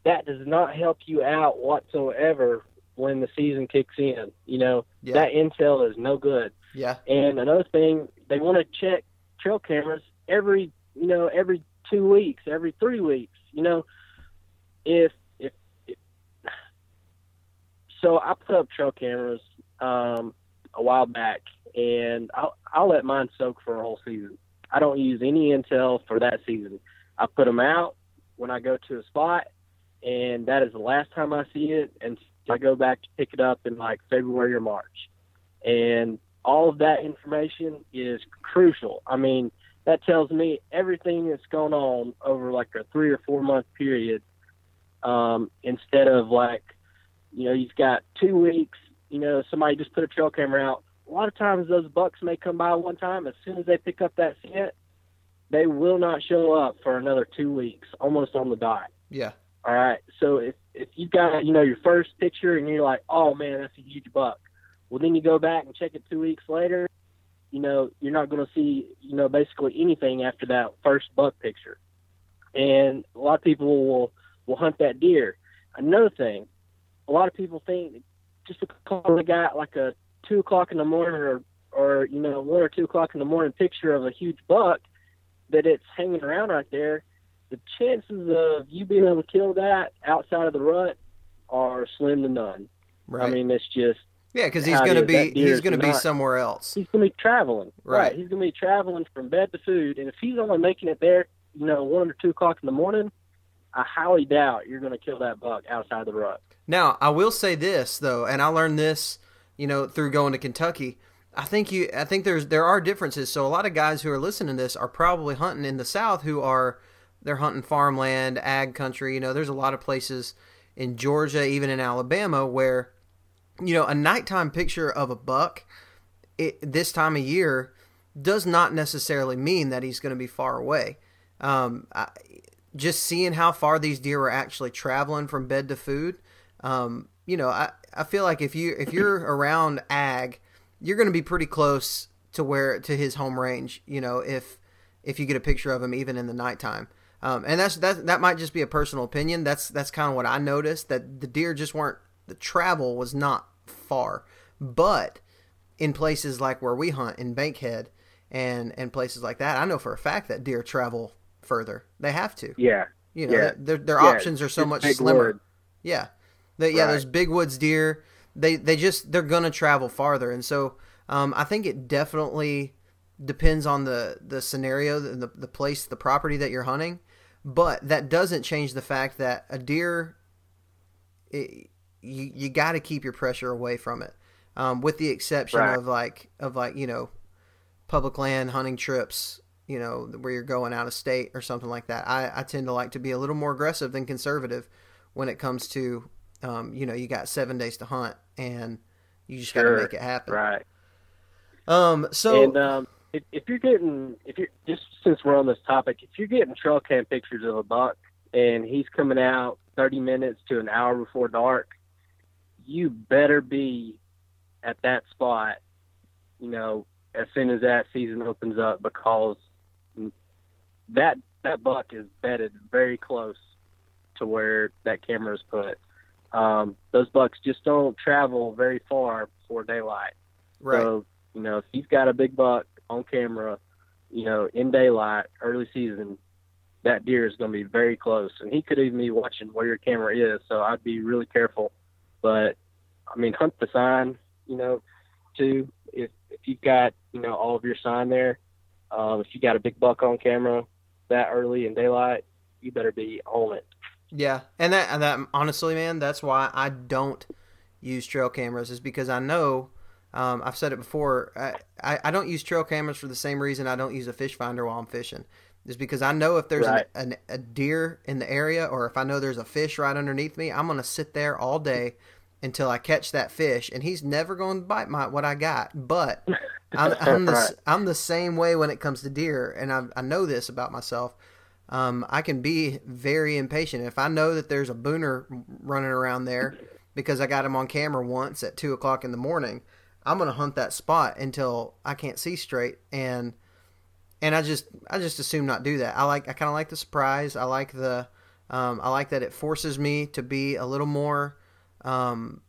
That does not help you out whatsoever when the season kicks in. You know, yeah. that intel is no good. Yeah. And another thing, they want to check trail cameras every, you know, every two weeks, every three weeks. You know, if if, if so, I put up trail cameras um, a while back, and I'll I'll let mine soak for a whole season. I don't use any intel for that season. I put them out when I go to a spot, and that is the last time I see it. And I go back to pick it up in like February or March. And all of that information is crucial. I mean, that tells me everything that's going on over like a three or four month period um, instead of like, you know, you've got two weeks, you know, somebody just put a trail camera out. A lot of times those bucks may come by one time. As soon as they pick up that scent, they will not show up for another two weeks, almost on the dot. Yeah. All right. So if if you got you know your first picture and you're like, oh man, that's a huge buck. Well, then you go back and check it two weeks later. You know, you're not going to see you know basically anything after that first buck picture. And a lot of people will will hunt that deer. Another thing, a lot of people think just because they got like a two o'clock in the morning or or you know one or two o'clock in the morning picture of a huge buck that it's hanging around right there the chances of you being able to kill that outside of the rut are slim to none. Right. I mean, it's just yeah, because he's going to be he's going to be somewhere else. he's going to be traveling. Right. He's going to be traveling from bed to food, and if he's only making it there, you know, one or two o'clock in the morning, I highly doubt you're going to kill that buck outside of the rut. Now, I will say this though, and I learned this, you know, through going to Kentucky. I think you I think there's there are differences. So a lot of guys who are listening to this are probably hunting in the south who are they're hunting farmland, ag country, you know, there's a lot of places in Georgia, even in Alabama where you know, a nighttime picture of a buck it, this time of year does not necessarily mean that he's going to be far away. Um, I, just seeing how far these deer are actually traveling from bed to food, um, you know, I, I feel like if you if you're around ag, you're going to be pretty close to where to his home range. You know, if if you get a picture of him even in the nighttime. Um, and that's that that might just be a personal opinion. That's that's kind of what I noticed that the deer just weren't the travel was not far, but in places like where we hunt in Bankhead and and places like that, I know for a fact that deer travel further. They have to. Yeah. You know, Yeah. their their Yeah, options are so it's much slimmer. wood. Yeah, the, yeah. Right. Those big woods deer, they they just they're gonna travel farther, and so um, I think it definitely depends on the the scenario, the, the the place, the property that you're hunting. But that doesn't change the fact that a deer, it, you you got to keep your pressure away from it, um, with the exception Right. of like of like you know, public land hunting trips. You know where you're going out of state or something like that. I, I tend to like to be a little more aggressive than conservative when it comes to, um, you know, you got seven days to hunt and you just got to make it happen. Right. Um. So and um, if, if you're getting, if you're just since we're on this topic, if you're getting trail cam pictures of a buck and he's coming out 30 minutes to an hour before dark, you better be at that spot, you know, as soon as that season opens up because that that buck is bedded very close to where that camera is put. Um, those bucks just don't travel very far before daylight. right. So, you know, if he's got a big buck on camera, you know, in daylight, early season, that deer is going to be very close. And he could even be watching where your camera is. So I'd be really careful. But, I mean, hunt the sign, you know, too. If, if you've got, you know, all of your sign there, um, if you got a big buck on camera that early in daylight, you better be on it. Yeah, and that and that honestly, man, that's why I don't use trail cameras is because I know. Um, I've said it before. I, I, I don't use trail cameras for the same reason I don't use a fish finder while I'm fishing. Is because I know if there's Right. an, an, a deer in the area or if I know there's a fish right underneath me, I'm gonna sit there all day until I catch that fish, and he's never going to bite my what I got. But I'm, I'm the Right. I'm the same way when it comes to deer, and I I know this about myself. Um, I can be very impatient if I know that there's a booner running around there because I got him on camera once at two o'clock in the morning. I'm gonna hunt that spot until I can't see straight, and and I just I just assume not do that. I like I kind of like the surprise. I like the um, I like that it forces me to be a little more um,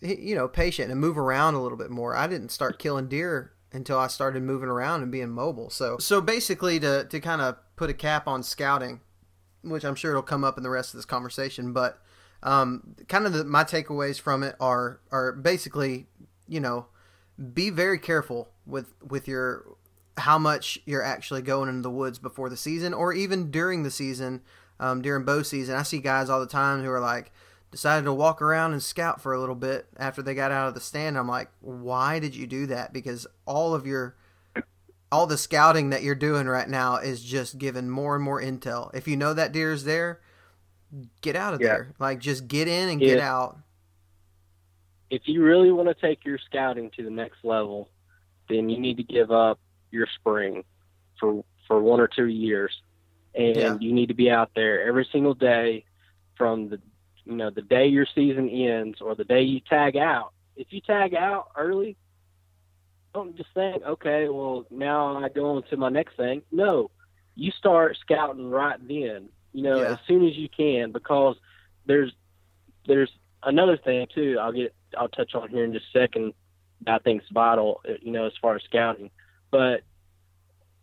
you know patient and move around a little bit more. I didn't start killing deer until I started moving around and being mobile. So so basically to to kind of put a cap on scouting, which I'm sure it'll come up in the rest of this conversation, but um, kind of the, my takeaways from it are are basically you know be very careful with with your how much you're actually going into the woods before the season or even during the season um, during bow season i see guys all the time who are like decided to walk around and scout for a little bit after they got out of the stand. I'm like, why did you do that? Because all of your all the scouting that you're doing right now is just giving more and more intel. If you know that deer is there, get out of Yeah. there. Like just get in and Yeah. get out. if you really want to take your scouting to the next level, then you need to give up your spring for for one or two years, and Yeah. you need to be out there every single day from the you know the day your season ends or the day you tag out. If you tag out early, don't just think, okay, well now I go on to my next thing. No, you start scouting right then. You know, Yeah. as soon as you can, because there's there's another thing too. I'll get I'll touch on here in just a second. that I think's vital, uh, you know, as far as scouting. But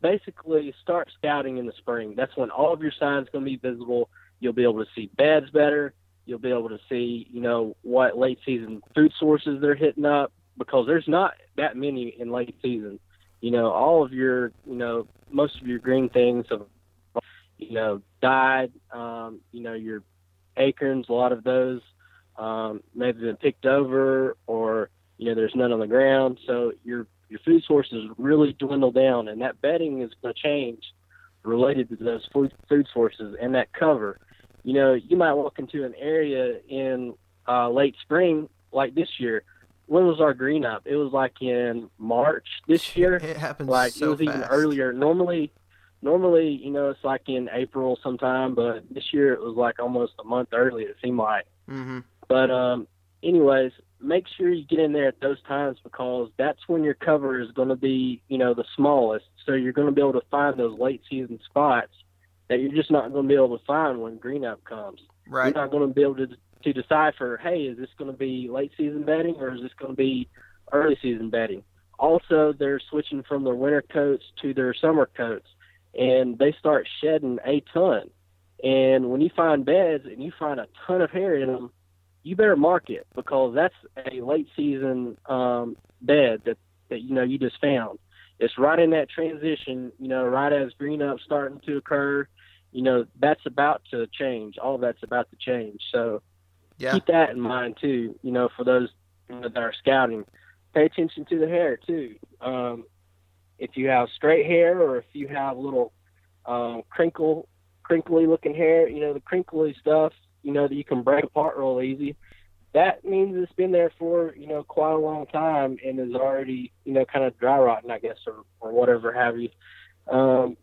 basically, start scouting in the spring. That's when all of your signs going to be visible. You'll be able to see beds better. You'll be able to see, you know, what late season food sources they're hitting up because there's not that many in late season. You know, all of your, you know, most of your green things have, you know, died. Um, you know, your acorns, a lot of those um, maybe been picked over or you know there's none on the ground so your your food sources really dwindle down and that bedding is going to change related to those food food sources and that cover you know you might walk into an area in uh, late spring like this year. When was our green up? It was like in march this year. It happens like so it was even earlier. Normally normally you know it's like in april sometime but this year it was like almost a month early it seemed like. Hmm but um, anyways, make sure you get in there at those times because that's when your cover is going to be, you know, the smallest. So you're going to be able to find those late season spots that you're just not going to be able to find when green up comes. Right. You're not going to be able to to decipher, hey, is this going to be late season bedding or is this going to be early season bedding? Also, they're switching from their winter coats to their summer coats, and they start shedding a ton. And when you find beds and you find a ton of hair in them, you better mark it because that's a late season um, bed that, that you know you just found. It's right in that transition, you know, right as green up starting to occur. You know, that's about to change. All of that's about to change. So Yeah. keep that in mind too. You know, for those you know, that are scouting, pay attention to the hair too. Um, if you have straight hair or if you have little um, crinkle, crinkly looking hair, you know, the crinkly stuff, you know, that you can break apart real easy. That means it's been there for you know quite a long time and is already you know kind of dry rotting, I guess, or or whatever have you. Um,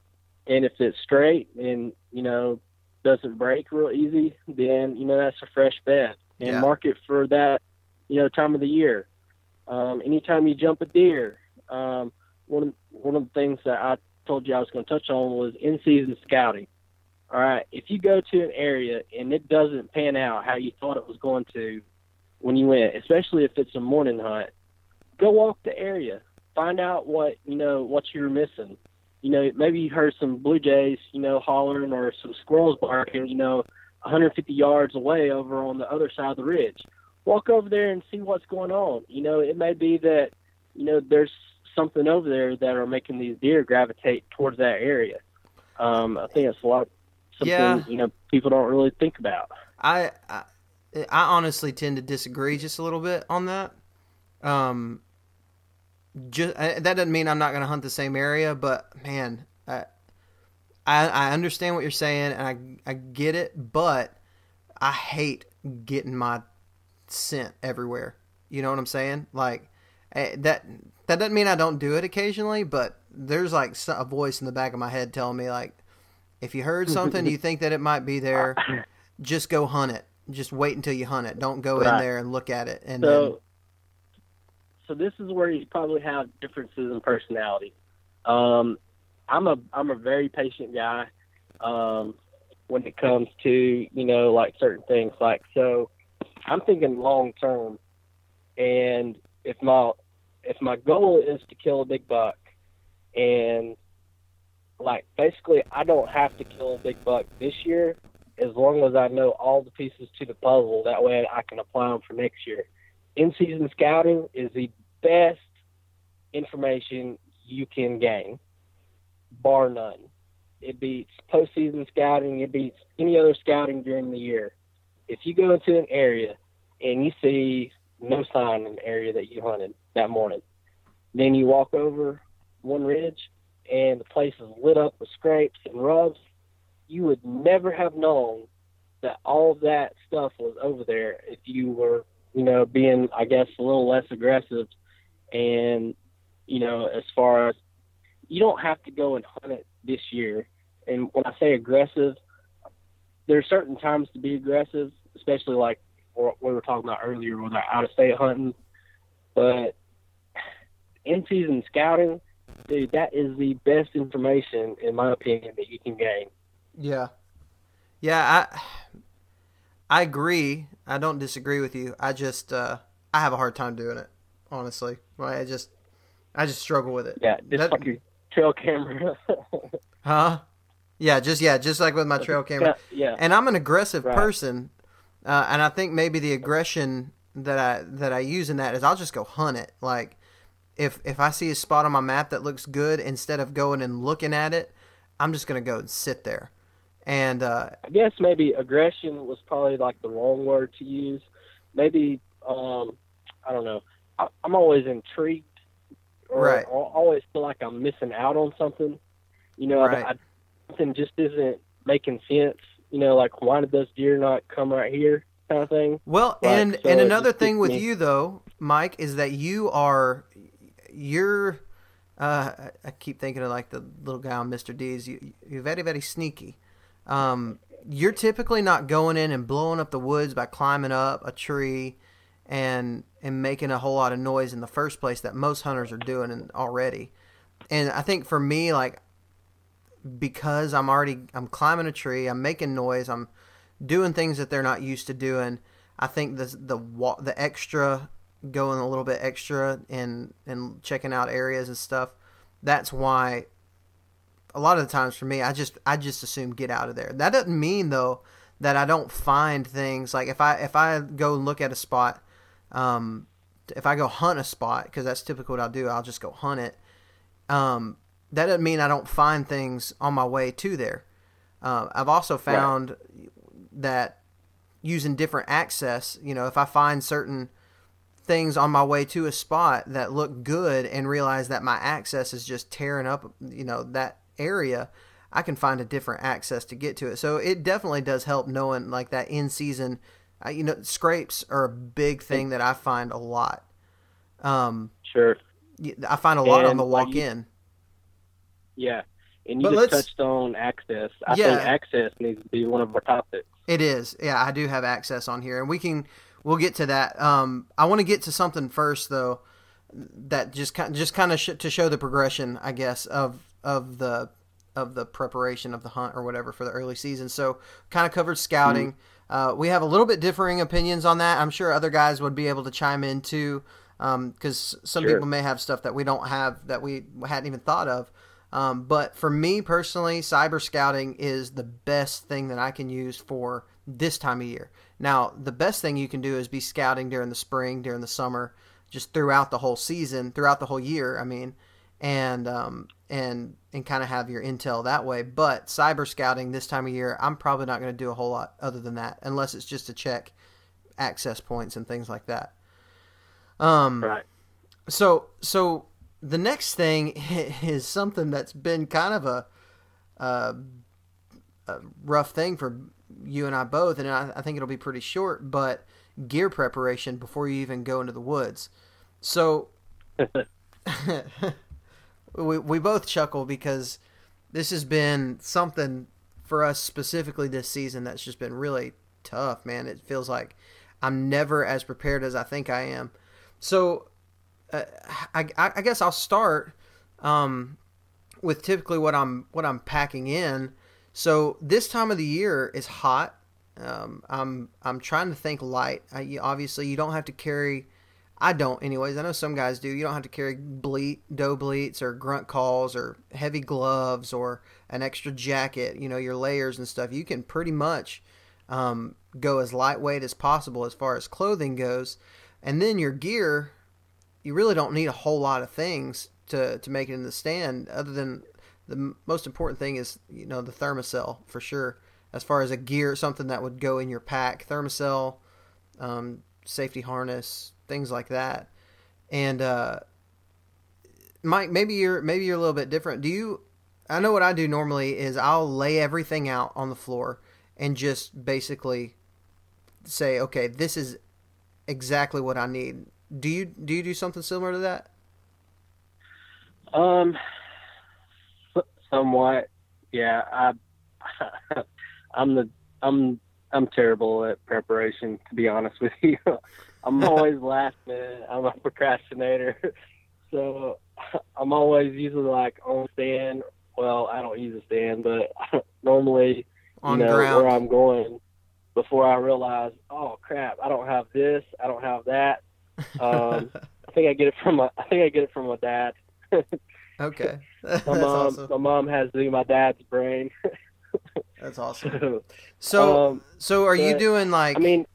and if it's straight and you know doesn't break real easy, then you know that's a fresh bed and Yeah. mark it for that you know time of the year. Um, anytime you jump a deer, um, one of, one of the things that I told you I was going to touch on was in season scouting. All right, if you go to an area and it doesn't pan out how you thought it was going to when you went, especially if it's a morning hunt, go walk the area, find out what you know what you're missing. You know, maybe you heard some blue jays, you know, hollering or some squirrels barking, you know, 150 yards away over on the other side of the ridge. Walk over there and see what's going on. You know, it may be that you know there's something over there that are making these deer gravitate towards that area. Um, I think it's a lot something Yeah. you know people don't really think about. I, I I honestly tend to disagree just a little bit on that. Um, just that doesn't mean I'm not going to hunt the same area, but man, I, I I understand what you're saying and I I get it, but I hate getting my scent everywhere. You know what I'm saying? Like eh, that that doesn't mean I don't do it occasionally, but there's like a voice in the back of my head telling me like if you heard something you think that it might be there, just go hunt it. Just wait until you hunt it. Don't go in there and look at it. And So, so this is where you probably have differences in personality. Um, I'm a I'm a very patient guy um, when it comes to you know like certain things. Like so, I'm thinking long term, and if my if my goal is to kill a big buck, and like basically I don't have to kill a big buck this year as long as I know all the pieces to the puzzle. That way I can apply them for next year. In season scouting is the best information you can gain, bar none. It beats postseason scouting. It beats any other scouting during the year. if you go into an area and you see no sign in the area that you hunted that morning, then you walk over one ridge and the place is lit up with scrapes and rubs, you would never have known that all that stuff was over there if you were, you know, being, I guess, a little less aggressive. And, you know, as far as you don't have to go and hunt it this year. And when I say aggressive, there are certain times to be aggressive, especially like what we were talking about earlier with our out of state hunting. But in season scouting, dude, that is the best information, in my opinion, that you can gain. Yeah, yeah, I I agree. I don't disagree with you. I just uh, I have a hard time doing it, honestly. I just I just struggle with it. Yeah, just that, like your trail camera. huh? Yeah, just yeah, just like with my trail camera. Yeah. And I'm an aggressive right. person, uh, and I think maybe the aggression that I that I use in that is I'll just go hunt it. Like if if I see a spot on my map that looks good, instead of going and looking at it, I'm just gonna go and sit there. And uh, I guess maybe aggression was probably like the wrong word to use. Maybe um, I don't know. I, am always intrigued, or right. I always feel like I'm missing out on something. You know, right. I, I, something just isn't making sense. You know, like why did those deer not come right here? Kind of thing. Well, like, and so and another thing with me. you though, Mike, is that you are you're uh, I keep thinking of like the little guy on Mr. Deeds. You, you're very, very sneaky. Um, you're typically not going in and blowing up the woods by climbing up a tree and and making a whole lot of noise in the first place that most hunters are doing already. And I think for me, like because I'm already I'm climbing a tree, I'm making noise, I'm doing things that they're not used to doing. I think the the the extra going a little bit extra and and checking out areas and stuff. That's why a lot of the times for me, I just I just assume get out of there. That doesn't mean though that I don't find things like if I if I go look at a spot, um, if I go hunt a spot because that's typically what I'll do. I'll just go hunt it. Um, that doesn't mean I don't find things on my way to there. Uh, I've also found right. that using different access, you know, if I find certain things on my way to a spot that look good and realize that my access is just tearing up, you know, that area, I can find a different access to get to it. So it definitely does help knowing like that in season, uh, you know, scrapes are a big thing that I find a lot. Um, sure. I find a lot and on the walk you, in. Yeah. And you but just touched on access. I yeah, think access needs to be one of our topics. It is. Yeah, I do have access on here, and we can we'll get to that. Um, I want to get to something first though that just kind just kind of sh- to show the progression, I guess, of of the of the preparation of the hunt or whatever for the early season. So, kind of covered scouting. Mm-hmm. Uh, we have a little bit differing opinions on that. I'm sure other guys would be able to chime in too, because um, some sure. people may have stuff that we don't have that we hadn't even thought of. Um, but for me personally, cyber scouting is the best thing that I can use for this time of year. Now, the best thing you can do is be scouting during the spring, during the summer, just throughout the whole season, throughout the whole year. I mean, and um, and and kind of have your intel that way. But cyber scouting this time of year, I'm probably not going to do a whole lot other than that, unless it's just to check access points and things like that. Um, right. So so the next thing is something that's been kind of a, a, a rough thing for you and I both, and I, I think it'll be pretty short, but gear preparation before you even go into the woods. So we we both chuckle because this has been something for us specifically this season that's just been really tough, man. It feels like I'm never as prepared as I think I am. So uh, I, I guess I'll start um, with typically what I'm what I'm packing in so this time of the year is hot. Um, I'm I'm trying to think light. I, obviously, you don't have to carry. I don't, anyways. I know some guys do. You don't have to carry bleat, doe bleats, or grunt calls, or heavy gloves, or an extra jacket. You know your layers and stuff. You can pretty much um, go as lightweight as possible as far as clothing goes, and then your gear. You really don't need a whole lot of things to to make it in the stand, other than the most important thing is you know the Thermacell for sure. as far as a gear, something that would go in your pack, Thermacell, um, safety harness, things like that. And uh, Mike, maybe you're maybe you're a little bit different. Do you? I know what I do normally is I'll lay everything out on the floor and just basically say, okay, this is exactly what I need. Do you do you do something similar to that? Um, somewhat. Yeah, I, I'm the I'm I'm terrible at preparation. To be honest with you, I'm always last minute. I'm a procrastinator, so I'm always usually like on stand. Well, I don't use a stand, but normally, On you know, ground. where I'm going before I realize, oh crap, I don't have this, I don't have that. Um, I think I get it from my I think I get it from my dad. okay, that's My mom awesome. my mom has to my dad's brain. That's awesome. so um, so are you doing like? I mean,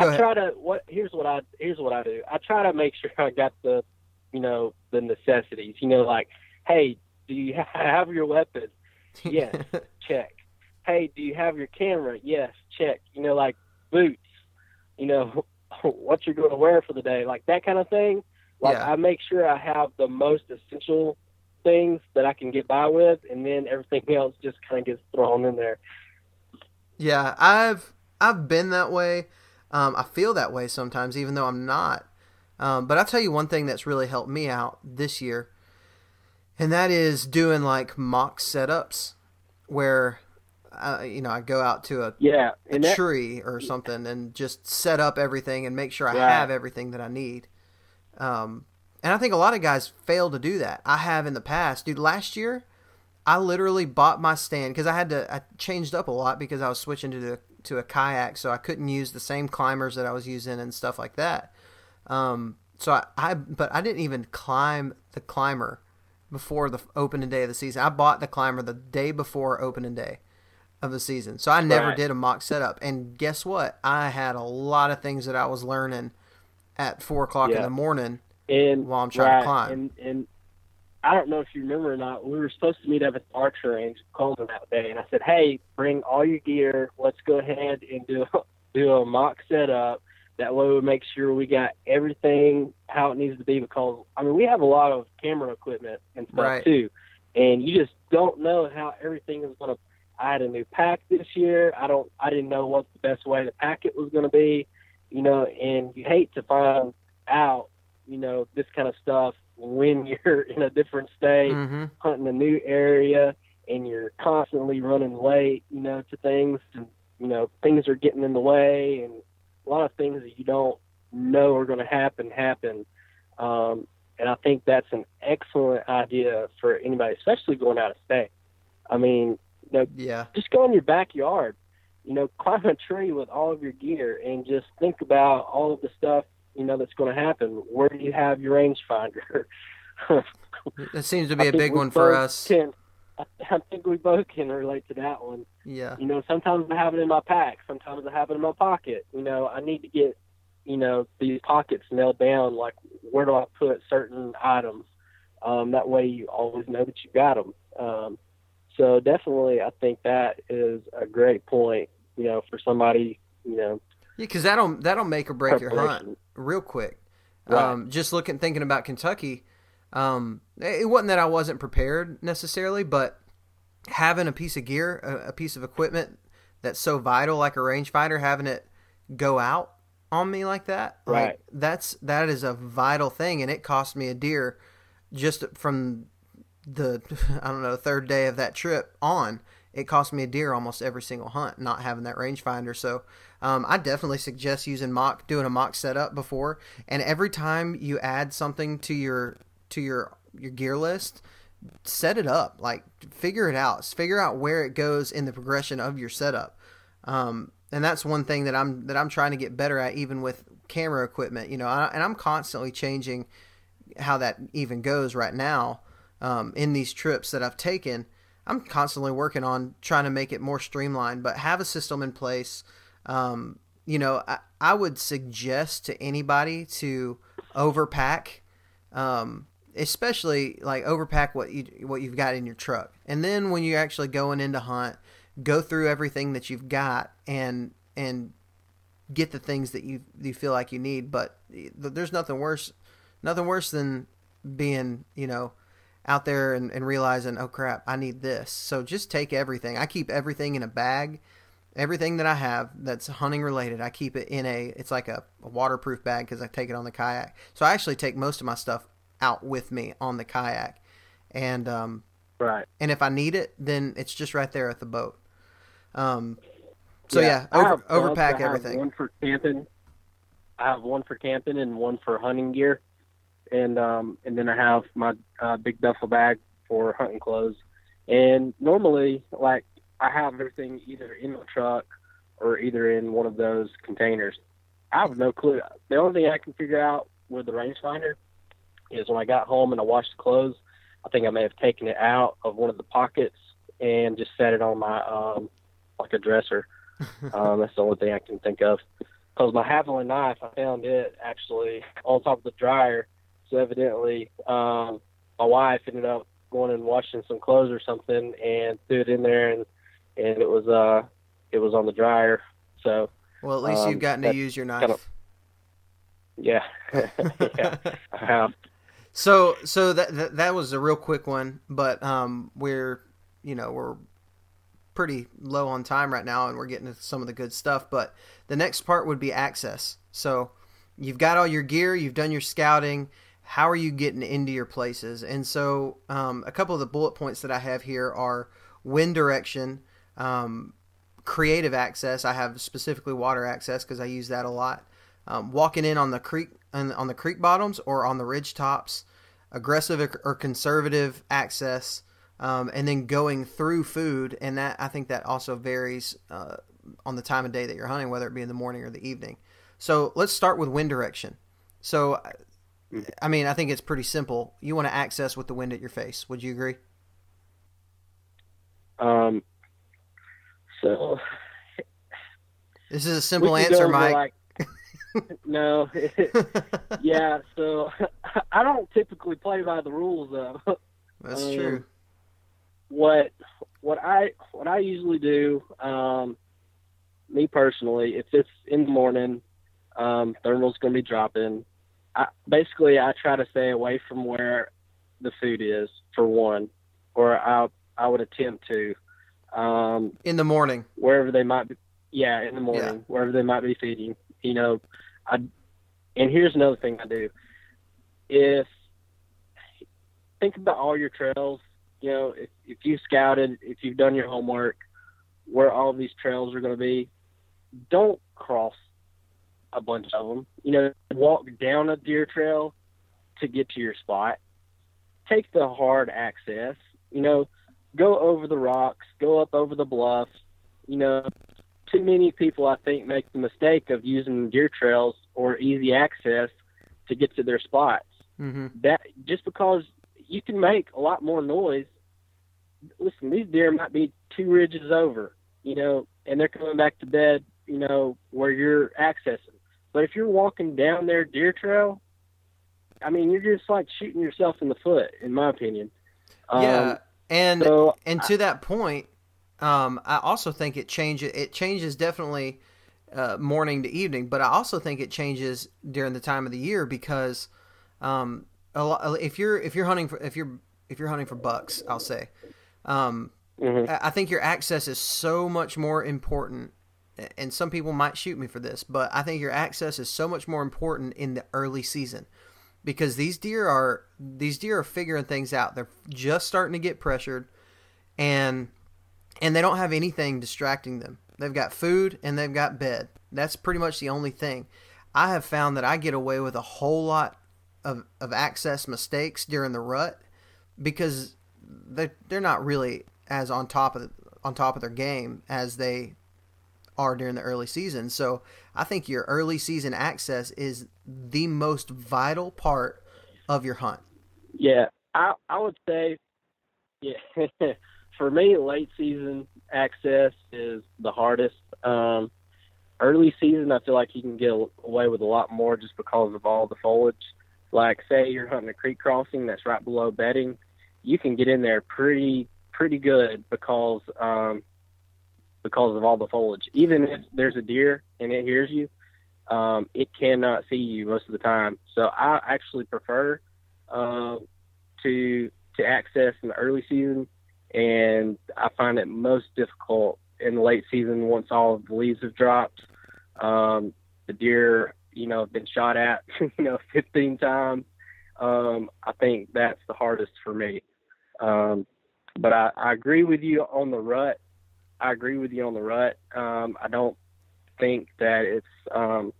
Go I ahead. try to what here's what I here's what I do. I try to make sure I got the you know the necessities. You know, like hey, do you have your weapon? Yes, check. Hey, do you have your camera? Yes, check. You know, like boots. You know what you're going to wear for the day, like that kind of thing. Like Yeah. I make sure I have the most essential things that I can get by with, and then everything else just kind of gets thrown in there. Yeah, I've I've been that way. Um, I feel that way sometimes, even though I'm not. Um, but I'll tell you one thing that's really helped me out this year, and that is doing like mock setups, where uh, you know I go out to a, Yeah, a that, tree or something and just set up everything and make sure I Right. have everything that I need. Um, and I think a lot of guys fail to do that. I have in the past, dude. Last year, I literally bought my stand because I had to. I changed up a lot because I was switching to the, to a kayak, so I couldn't use the same climbers that I was using and stuff like that. Um, so I, I, but I didn't even climb the climber before the opening day of the season. I bought the climber the day before opening day of the season, so I never Right. did a mock setup. And guess what? I had a lot of things that I was learning at four o'clock in the morning and while I'm trying to climb. And, and I don't know if you remember or not. We were supposed to meet up at the archer range in Coleman that day, and I said, "Hey, bring all your gear. Let's go ahead and do do a mock setup. That way, we make sure we got everything how it needs to be. Because I mean, we have a lot of camera equipment and stuff Right. too, and you just don't know how everything is going to. I had a new pack this year. I don't. I didn't know what the best way to pack it was going to be, you know. And you hate to find out, you know, this kind of stuff when you're in a different state, hmm hunting a new area, and you're constantly running late, you know, to things, and you know, things are getting in the way, and a lot of things that you don't know are going to happen happen. Um, and I think that's an excellent idea for anybody, especially going out of state. I mean, you know, Yeah. just go in your backyard, you know, climb a tree with all of your gear and just think about all of the stuff, you know, that's going to happen. Where do you have your rangefinder? That seems to be a big one for us. Can, I, I think we both can relate to that one. Yeah. You know, sometimes I have it in my pack, sometimes I have it in my pocket. You know, I need to get, you know, these pockets nailed down. Like, where do I put certain items? Um, that way, you always know that you got them. Um, so definitely, I think that is a great point. You know, for somebody, you know, Yeah, because that'll that'll make or break your hunt real quick. Right. Um, just looking, thinking about Kentucky, um, it wasn't that I wasn't prepared necessarily, but having a piece of gear, a, a piece of equipment that's so vital, like a rangefinder, having it go out on me like that, like, Right. that's that is a vital thing, and it cost me a deer just from the I don't know third day of that trip on. It cost me a deer almost every single hunt not having that rangefinder. So um, I definitely suggest using mock, doing a mock setup before, and every time you add something to your to your your gear list, set it up. Like figure it out. Figure out where it goes in the progression of your setup. Um, and that's one thing that I'm that I'm trying to get better at, even with camera equipment. You know, I, and I'm constantly changing how that even goes right now um, in these trips that I've taken. I'm constantly working on trying to make it more streamlined, but have a system in place. Um, you know, I, I would suggest to anybody to overpack, um, especially like overpack what you what you've got in your truck, and then when you're actually going into hunt, go through everything that you've got and and get the things that you you feel like you need. But there's nothing worse, nothing worse than being you know out there and, and realizing, oh crap, I need this. So just take everything. I keep everything in a bag. Everything that I have that's hunting related, I keep it in a. It's like a, a waterproof bag because I take it on the kayak. So I actually take most of my stuff out with me on the kayak, and um, right. And if I need it, then it's just right there at the boat. Um, so yeah, yeah over, overpack everything. One for camping. I have one for camping and one for hunting gear, and um, and then I have my uh, big duffel bag for hunting clothes. And normally, like I have everything either in my truck or either in one of those containers. I have no clue. The only thing I can figure out with the rangefinder is when I got home and I washed the clothes. I think I may have taken it out of one of the pockets and just set it on my um, like a dresser. um, that's the only thing I can think of. Because my Havalon knife, I found it actually on top of the dryer. So evidently, um, my wife ended up going and washing some clothes or something and threw it in there, and and it was uh it was on the dryer. So well, at least um, you've gotten to use your knife. Kind of, yeah, yeah, I have. So so that, that that was a real quick one, but um, we're you know we're pretty low on time right now, and we're getting to some of the good stuff. But the next part would be access. So you've got all your gear, you've done your scouting. How are you getting into your places? And so um, a couple of the bullet points that I have here are wind direction, um, creative access. I have specifically water access because I use that a lot. Um, walking in on the creek on, the creek bottoms or on the ridge tops, aggressive or conservative access, um, and then going through food, and that I think that also varies uh, on the time of day that you're hunting, whether it be in the morning or the evening. So let's start with wind direction. So, I mean, I think it's pretty simple. You want to access with the wind at your face. Would you agree? Um. So. This is a simple answer, Mike. Like, no. yeah. So I don't typically play by the rules, though. That's um, true what what I what I usually do, um, me personally, if it's in the morning, um, thermal's going to be dropping. I, basically, I try to stay away from where the food is for one, or I I would attempt to. Um, in the morning, wherever they might be. Yeah, in the morning, yeah. wherever they might be feeding. You know, I. And here's another thing I do. If think about all your trails you know, if, if you scouted, if you've done your homework, where all these trails are going to be, don't cross a bunch of them. You know, walk down a deer trail to get to your spot. Take the hard access. You know, go over the rocks, go up over the bluffs. You know, too many people I think make the mistake of using deer trails or easy access to get to their spots. Mm-hmm. That just because you can make a lot more noise. Listen, these deer might be two ridges over, you know, and they're coming back to bed, you know, where you're accessing. But if you're walking down their deer trail, I mean, you're just like shooting yourself in the foot, in my opinion. Yeah, um, and so and to I, that point, um, I also think it changes. It changes definitely uh, morning to evening, but I also think it changes during the time of the year because um, a lot, if you're if you're hunting for if you're if you're hunting for bucks, I'll say, um, mm-hmm. I think your access is so much more important. And some people might shoot me for this, but I think your access is so much more important in the early season because these deer are these deer are figuring things out. They're just starting to get pressured, and and they don't have anything distracting them. They've got food and they've got bed. That's pretty much the only thing. I have found that I get away with a whole lot of, of access mistakes during the rut because they they're not really as on top of the, on top of their game as they are during the early season. So I think your early season access is the most vital part of your hunt. Yeah, I I would say, yeah, for me, late season access is the hardest. Um, early season, I feel like you can get away with a lot more just because of all the foliage like say you're hunting a creek crossing that's right below bedding, you can get in there pretty pretty good because um, because of all the foliage. Even if there's a deer and it hears you, um, it cannot see you most of the time. So I actually prefer uh, to to access in the early season, and I find it most difficult in the late season once all of the leaves have dropped. Um, the deer, you know, have been shot at, you know, 15 times. Um, I think that's the hardest for me. Um, but I, I agree with you on the rut. I agree with you on the rut. Um, I don't think that it's um,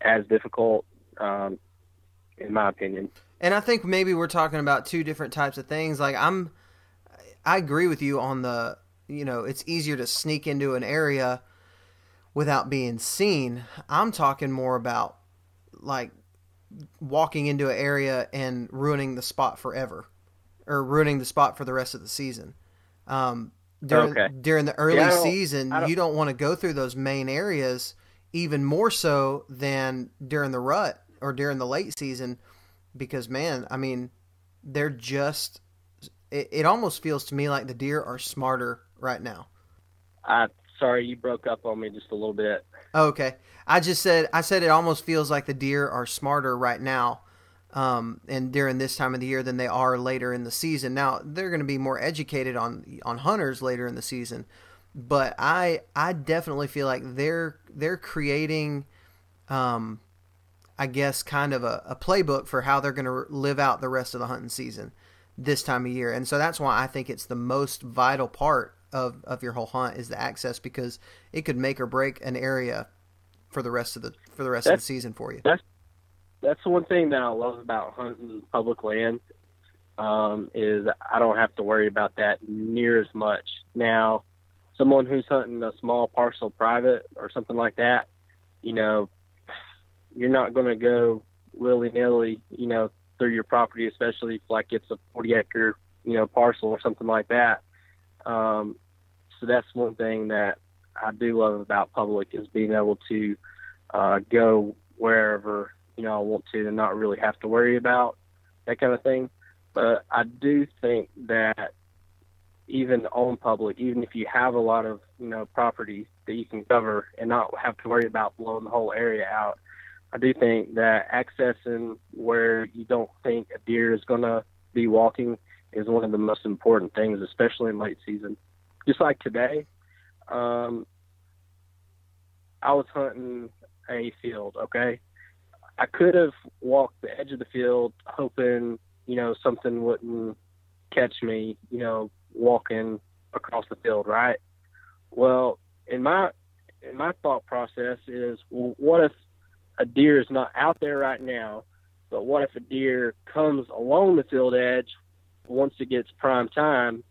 as difficult, um, in my opinion. And I think maybe we're talking about two different types of things. Like I'm, I agree with you on the, you know, it's easier to sneak into an area without being seen. I'm talking more about like walking into an area and ruining the spot forever, or ruining the spot for the rest of the season. Um, during Okay. during the early Yeah, season, don't- you don't want to go through those main areas even more so than during the rut or during the late season because man, I mean, they're just it, it almost feels to me like the deer are smarter right now. I sorry you broke up on me just a little bit. Okay. I just said I said it almost feels like the deer are smarter right now, um, and during this time of the year than they are later in the season. Now they're going to be more educated on on hunters later in the season, but I I definitely feel like they're they're creating, um, I guess kind of a, a playbook for how they're going to live out the rest of the hunting season this time of year, and so that's why I think it's the most vital part of of your whole hunt is the access because it could make or break an area for the rest of the for the rest of the season for you. That's the one thing that I love about hunting public land um, is I don't have to worry about that near as much. Now, someone who's hunting a small parcel private or something like that, you know, you're not going to go willy nilly, you know, through your property, especially if like it's a 40 acre, you know, parcel or something like that. Um, so that's one thing that I do love about public is being able to uh, go wherever you know I want to and not really have to worry about that kind of thing. But I do think that even on public, even if you have a lot of you know property that you can cover and not have to worry about blowing the whole area out, I do think that accessing where you don't think a deer is going to be walking is one of the most important things, especially in late season. Just like today, um, I was hunting a field. Okay, I could have walked the edge of the field, hoping you know something wouldn't catch me. You know, walking across the field, right? Well, in my in my thought process is, well, what if a deer is not out there right now, but what if a deer comes along the field edge once it gets prime time?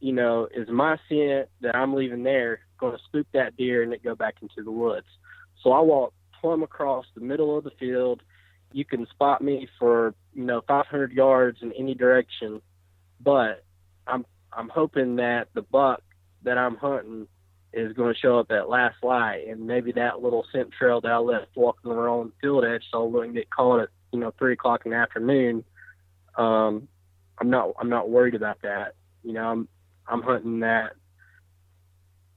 You know, is my scent that I'm leaving there going to spook that deer and it go back into the woods? So I walk plumb across the middle of the field. You can spot me for you know 500 yards in any direction, but I'm I'm hoping that the buck that I'm hunting is going to show up at last light, and maybe that little scent trail that I left walking around the field edge, so I wouldn't get caught at you know three o'clock in the afternoon. Um, I'm not I'm not worried about that. You know, I'm I'm hunting that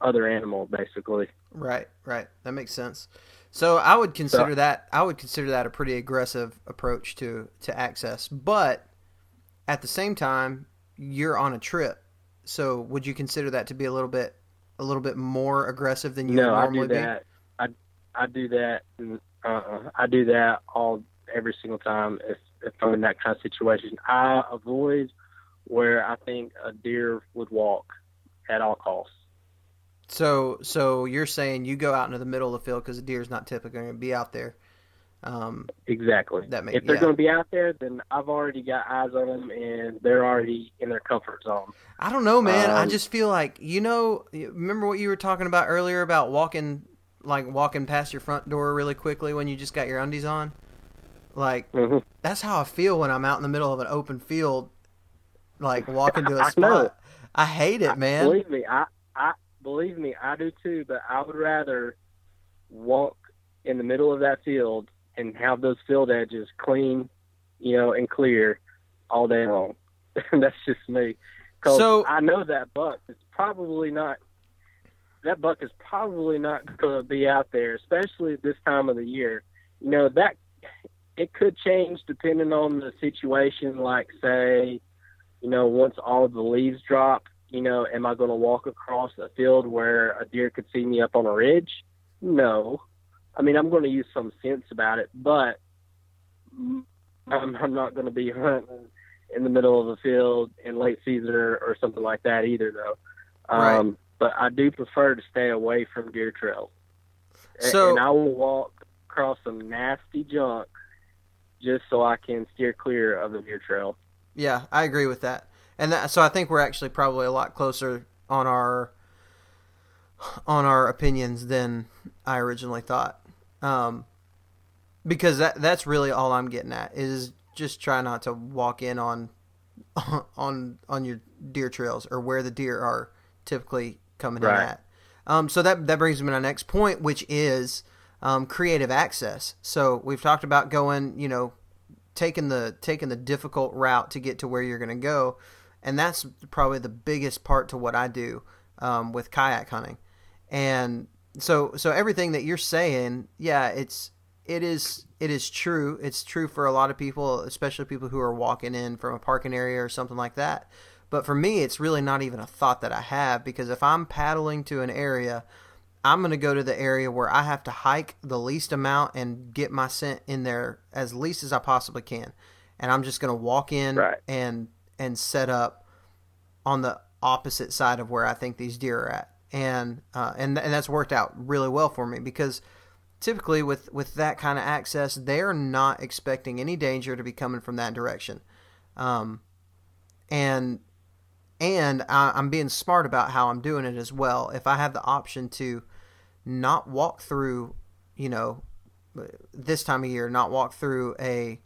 other animal basically. Right, right. That makes sense. So I would consider So- that I would consider that a pretty aggressive approach to to access, but at the same time, you're on a trip. So would you consider that to be a little bit a little bit more aggressive than you no, would I normally do that. I I do that. Uh, I do that all every single time if if I'm in that kind of situation. I avoid where I think a deer would walk at all costs. So so you're saying you go out into the middle of the field because the deer's not typically going to be out there. Um, Exactly. That make- if they're yeah. going to be out there, then I've already got eyes on them, and they're already in their comfort zone. I don't know, man. I Um, just feel like you know. Remember what you were talking about earlier about walking, like walking past your front door really quickly when you just got your undies on. Like hmm that's how I feel when I'm out in the middle of an open field, like walking to a I know. spot. I hate it, man. Believe me, I, I believe me, I do too. But I would rather walk in the middle of that field and have those field edges clean, you know, and clear all day long. That's just me. 'Cause So- I know that buck is probably not. that buck is probably not going to be out there, especially at this time of the year. You know that it could change depending on the situation. Like say, you know, once all of the leaves drop, you know, am I going to walk across a field where a deer could see me up on a ridge? No. I mean, I'm going to use some sense about it, but I'm, I'm not going to be hunting in the middle of a field in late season or, or something like that either, though. Um, right. But I do prefer to stay away from deer trails. So, and I will walk across some nasty junk just so I can steer clear of the deer trail. Yeah, I agree with that. And that, so I think we're actually probably a lot closer on our on our opinions than I originally thought. Um, because that that's really all I'm getting at is just try not to walk in on on on your deer trails or where the deer are typically coming right. in at. Um, so that that brings me to my next point, which is um, creative access. So we've talked about going, you know, taking the taking the difficult route to get to where you're going to go, and that's probably the biggest part to what I do um, with kayak hunting. And so so everything that you're saying, yeah, it's it is it is true. It's true for a lot of people, especially people who are walking in from a parking area or something like that. But for me, it's really not even a thought that I have because if I'm paddling to an area, I'm going to go to the area where I have to hike the least amount and get my scent in there as least as I possibly can. And I'm just going to walk in right. and and set up on the opposite side of where I think these deer are at. And uh, and and that's worked out really well for me because typically with with that kind of access, they're not expecting any danger to be coming from that direction. Um, and and I, I'm being smart about how I'm doing it as well. If I have the option to not walk through, you know, this time of year, not walk through a,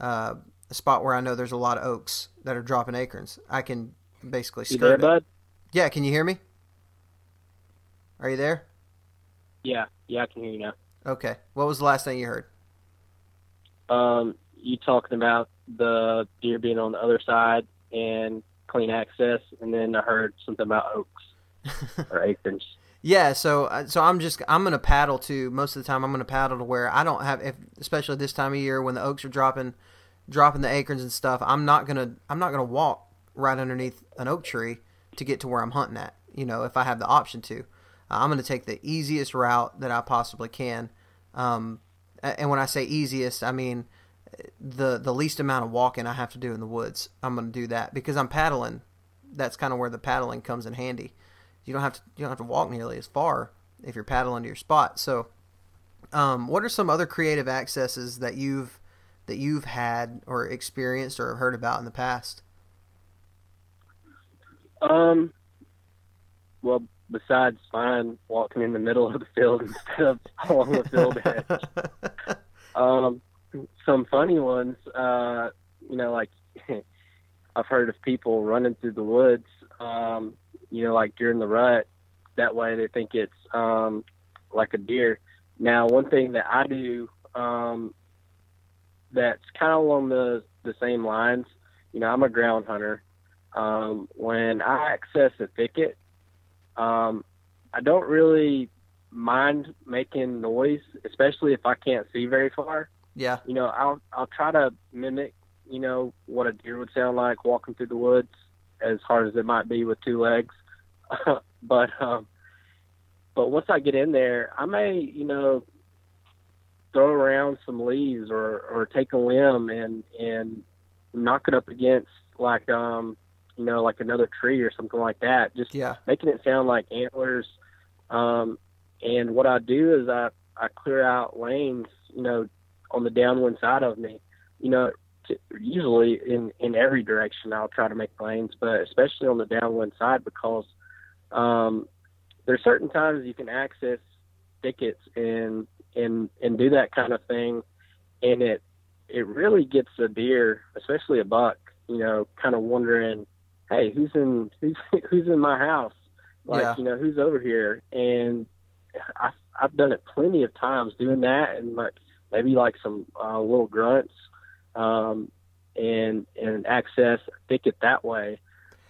uh, a spot where I know there's a lot of oaks that are dropping acorns, I can basically skirt you there, it. bud? Yeah, can you hear me? Are you there? Yeah, yeah, I can hear you now. Okay. What was the last thing you heard? Um, you talking about the deer being on the other side and clean access, and then I heard something about oaks or acorns. Yeah, so uh, so I'm just I'm gonna paddle to most of the time. I'm gonna paddle to where I don't have, if, especially this time of year when the oaks are dropping, dropping the acorns and stuff. I'm not gonna I'm not gonna walk right underneath an oak tree to get to where I'm hunting at. You know, if I have the option to, uh, I'm gonna take the easiest route that I possibly can. Um, and when I say easiest, I mean the the least amount of walking I have to do in the woods. I'm to do that because I'm paddling. That's kind of where the paddling comes in handy. You don't have to you don't have to walk nearly as far if you're paddling to your spot. So, um, what are some other creative accesses that you've that you've had or experienced or heard about in the past? Um, well, besides fine walking in the middle of the field instead of along the field edge. um, some funny ones. Uh, you know, like I've heard of people running through the woods. Um, you know, like during the rut. That way, they think it's um, like a deer. Now, one thing that I do um, that's kind of along the the same lines. You know, I'm a ground hunter. Um, when I access a thicket, um, I don't really mind making noise, especially if I can't see very far. Yeah. You know, I'll I'll try to mimic, you know, what a deer would sound like walking through the woods, as hard as it might be with two legs. but um, but once I get in there, I may, you know, throw around some leaves or or take a limb and and knock it up against like um you know like another tree or something like that just yeah. making it sound like antlers um and what I do is I I clear out lanes you know on the downwind side of me. You know, t- usually in in every direction I'll try to make lanes, but especially on the downwind side because um, there's certain times you can access thickets and and and do that kind of thing, and it it really gets a deer, especially a buck, you know, kind of wondering, hey, who's in who's who's in my house? Like, yeah. you know, who's over here? And I I've done it plenty of times doing that, and like maybe like some uh, little grunts, um, and and access thicket that way.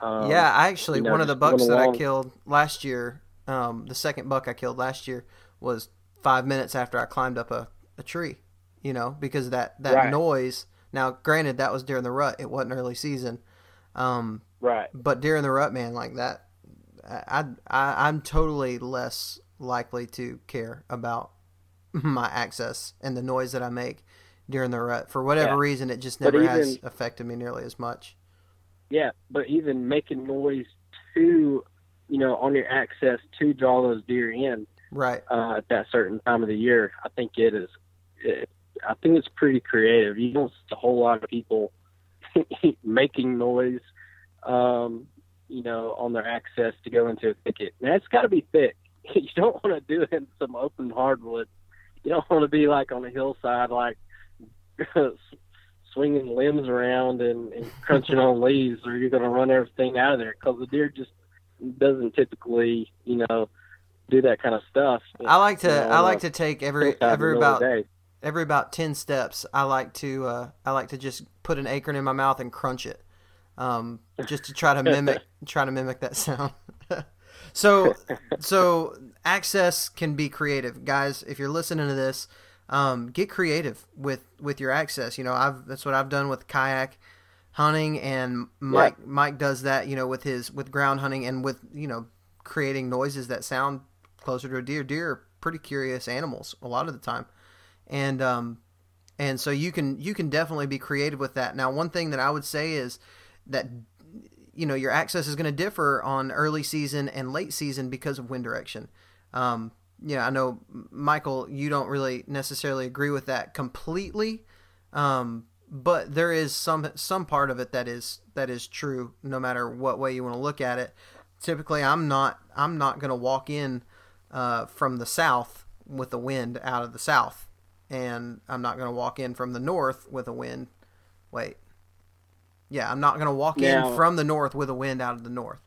Um, yeah, I actually you know, one of the bucks that I killed last year, Um, the second buck I killed last year was five minutes after I climbed up a, a tree, you know, because that, that Right. noise. Now, granted, that was during the rut. It wasn't early season. Um, Right. but during the rut, man, like that, I, I I'm totally less likely to care about my access and the noise that I make during the rut. For whatever Yeah. reason, it just never has even- affected me nearly as much. Yeah, but even making noise to, you know, on your access to draw those deer in Right. uh, at that certain time of the year, I think it is. It, I think it's pretty creative. You don't see a whole lot of people making noise, um, you know, on their access to go into a thicket. And that's got to be thick. You don't want to do it in some open hardwood. You don't want to be like on a hillside, like swinging limbs around and, and crunching on leaves, or you're going to run everything out of there because the deer just doesn't typically, you know, do that kind of stuff. I like to you know, I like a to take every hillside in the every about every about 10 steps. I like to uh, i like to just put an acorn in my mouth and crunch it um, just to try to mimic try to mimic that sound. So so access can be creative. Guys if you're listening to this um, get creative with with your access. You know i've that's what i've done with kayak hunting and mike mike does that you know with his with ground hunting and with you know creating noises that sound closer to a deer. Deer are pretty curious animals a lot of the time. And um and so you can you can definitely be creative with that. Now one thing that i would say is that you know your access is going to differ on early season and late season because of wind direction. Um yeah i know michael you don't really necessarily agree with that completely. Um but there is some some part of it that is that is true no matter what way you want to look at it. Typically i'm not i'm not going to walk in uh, from the south with the wind out of the south and i'm not going to walk in from the north with a wind wait yeah i'm not going to walk Now- in from the north with a wind out of the north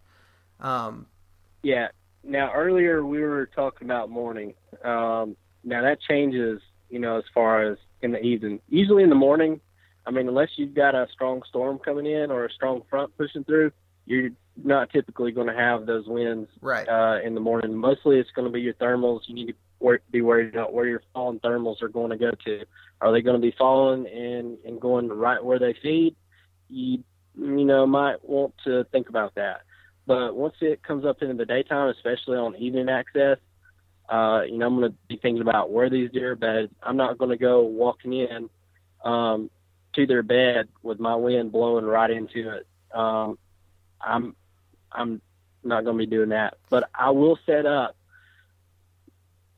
um, Yeah. Now earlier we were talking about morning. Um, now that changes, you know, as far as in the evening. Usually in the morning, I mean, unless you've got a strong storm coming in or a strong front pushing through, you're not typically going to have those winds right uh, in the morning. Mostly it's going to be your thermals. You need to wor- be worried about where your falling thermals are going to go to. Are they going to be falling and, and going right where they feed? You, you know, might want to think about that. But once it comes up into the daytime, especially on evening access, uh, you know, I'm going to be thinking about where these deer are bedded. I'm not going to go walking in um, to their bed with my wind blowing right into it. Um, I'm I'm not going to be doing that, but I will set up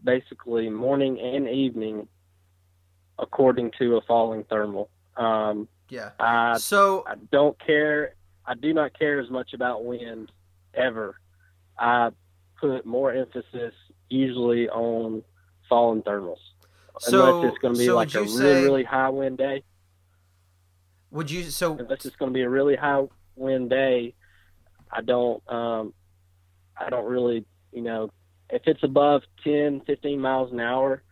basically morning and evening according to a falling thermal. Um, yeah I so I don't care. I do not care as much about wind ever. I put more emphasis usually on falling thermals. So- unless it's going to be so like a you really, say- really high wind day. would you so Unless it's going to be a really high wind day, I don't. Um, I don't really, you know, if it's above 10, 15 miles an hour,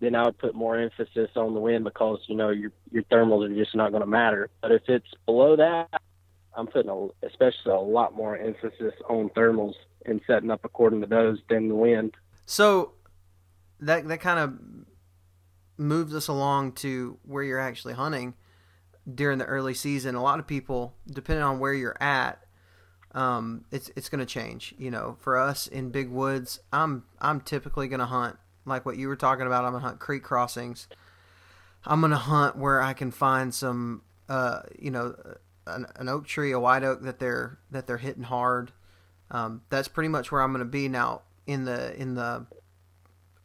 then I would put more emphasis on the wind because you know your your thermals are just not going to matter. But if it's below that, I'm putting a, especially a lot more emphasis on thermals and setting up according to those than the wind. So that that kind of moves us along to where you're actually hunting during the early season. A lot of people, depending on where you're at, um, it's it's going to change. You know, for us in big woods, I'm I'm typically going to hunt like what you were talking about. I'm going to hunt creek crossings. I'm going to hunt where I can find some, uh, you know, an, an oak tree, a white oak that they're that they're hitting hard. Um, that's pretty much where I'm going to be now in the in the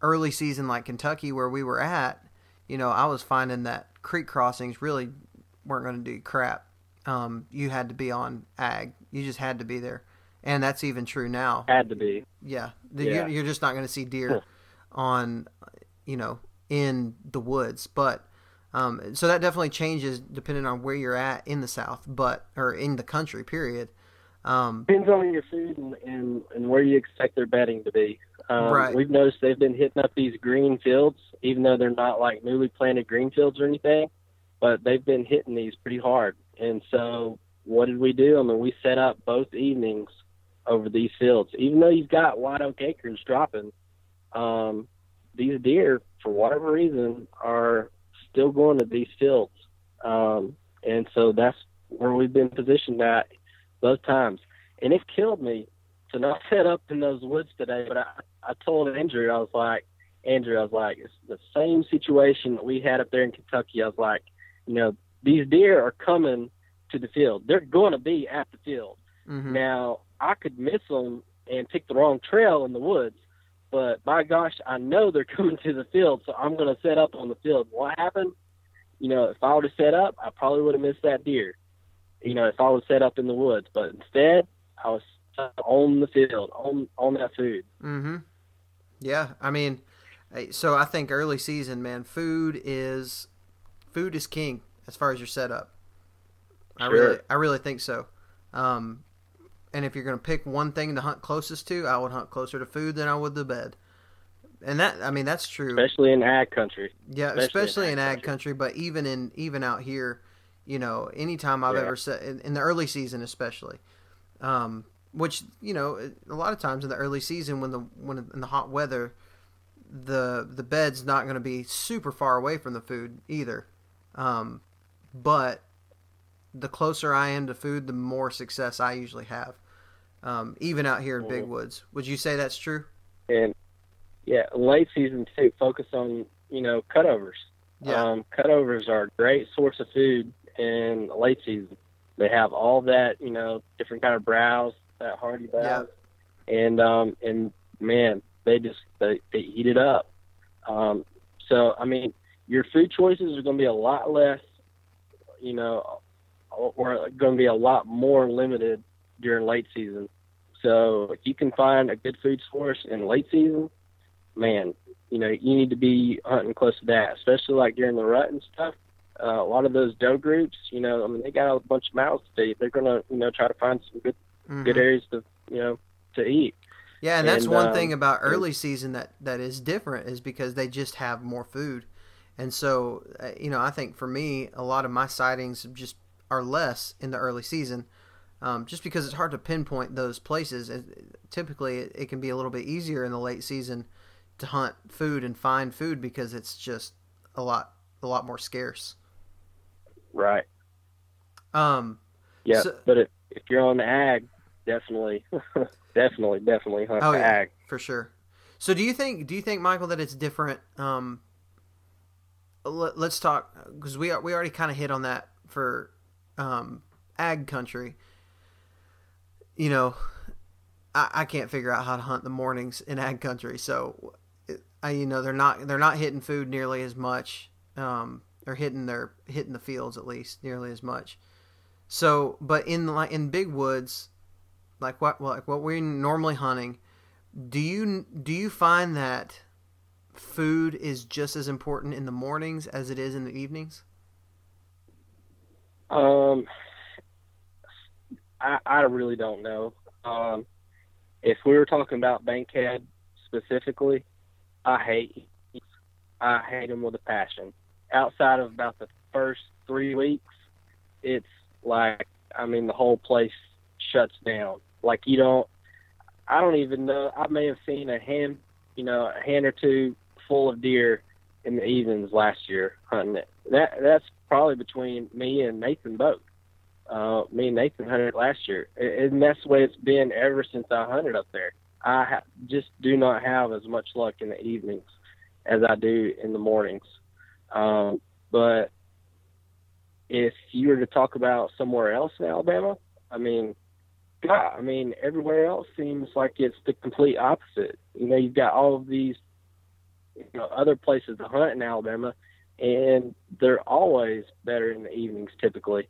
early season, like Kentucky, where we were at. You know, I was finding that creek crossings really weren't going to do crap. Um, you had to be on ag. You just had to be there, and that's even true now. Had to be. Yeah, Yeah. You're, you're just not going to see deer on, you know, in the woods. But um, so that definitely changes depending on where you're at in the South, but or in the country. Period. Um, Depends on your food and, and, and where you expect their bedding to be. Um, Right. We've noticed they've been hitting up these green fields, even though they're not like newly planted green fields or anything, but they've been hitting these pretty hard. And so what did we do? I mean, we set up both evenings over these fields. Even though you've got white oak acres dropping, um, these deer, for whatever reason, are still going to these fields. Um, and so that's where we've been positioned at both times. And it killed me to not set up in those woods today. But I, I told Andrew, I was like, Andrew, I was like, it's the same situation that we had up there in Kentucky. I was like, you know, these deer are coming to the field. They're going to be at the field. Mm-hmm. Now, I could miss them and pick the wrong trail in the woods, but by gosh, I know they're coming to the field, so I'm going to set up on the field. What happened? You know, if I would have set up, I probably would have missed that deer. You know, if I was set up in the woods, but instead, I was on the field, on on that food. Mm-hmm. Yeah, I mean, so I think early season, man, food is food is king as far as your setup. I Sure. really, I really think so. Um, and if you're going to pick one thing to hunt closest to, I would hunt closer to food than I would the bed. And that, I mean, that's true. Especially in ag country. Yeah, especially especially, in in ag ag country, but even in even out here, you know, anytime I've Yeah. ever said in, in the early season, especially, um, which you know, a lot of times in the early season when the when in the hot weather, the the bed's not going to be super far away from the food either, um, but the closer I am to food, the more success I usually have, um, even out here in big Mhm. woods. Would you say that's true? And yeah, late season too. Focus on you know cutovers. Yeah. Um, cutovers are a great source of food in late season. They have all that, you know, different kind of browse, that hardy browse, and um, and man, they just they, they eat it up. Um, so I mean, your food choices are going to be a lot less, you know, or, going to be a lot more limited during late season. So if you can find a good food source in late season, man, you know, you need to be hunting close to that, especially like during the rut and stuff. Uh, a lot of those doe groups, you know, I mean, they got a bunch of mouths to feed. They're gonna, you know, try to find some good, Mhm. good areas to, you know, to eat. Yeah, and that's And, one um, thing about early season that that is different is because they just have more food, and so uh, you know I think for me a lot of my sightings have just are less in the early season, um, just because it's hard to pinpoint those places. And typically, it, it can be a little bit easier in the late season to hunt food and find food because it's just a lot a lot more scarce. Right. Um, Yeah. So- but if if you're on the ag, definitely, definitely, definitely hunt Oh, the yeah. ag. for sure. So do you think do you think Michael that it's different? Um, let, us talk because we are we already kind of hit on that for um, ag country. You know, I, I can't figure out how to hunt the mornings in ag country, so I you know they're not they're not hitting food nearly as much. Um, they're hitting their hitting the fields at least nearly as much. So, but in like in big woods, like what like what we're normally hunting, do you do you find that food is just as important in the mornings as it is in the evenings? Um, I I really don't know. Um, if we were talking about Bankhead specifically, I hate I hate him with a passion. Outside of about the first three weeks, it's like I mean the whole place shuts down. Like you don't. I don't even know. I may have seen a hand, you know, a hand or two full of deer in the evenings last year hunting it. That that's probably between me and Nathan both. Uh, me and Nathan hunted last year, and that's the way it's been ever since I hunted up there. I ha- just do not have as much luck in the evenings as I do in the mornings. Um, but if you were to talk about somewhere else in Alabama, I mean, God, I mean, everywhere else seems like it's the complete opposite. You know, you've got all of these, you know, other places to hunt in Alabama, and they're always better in the evenings typically,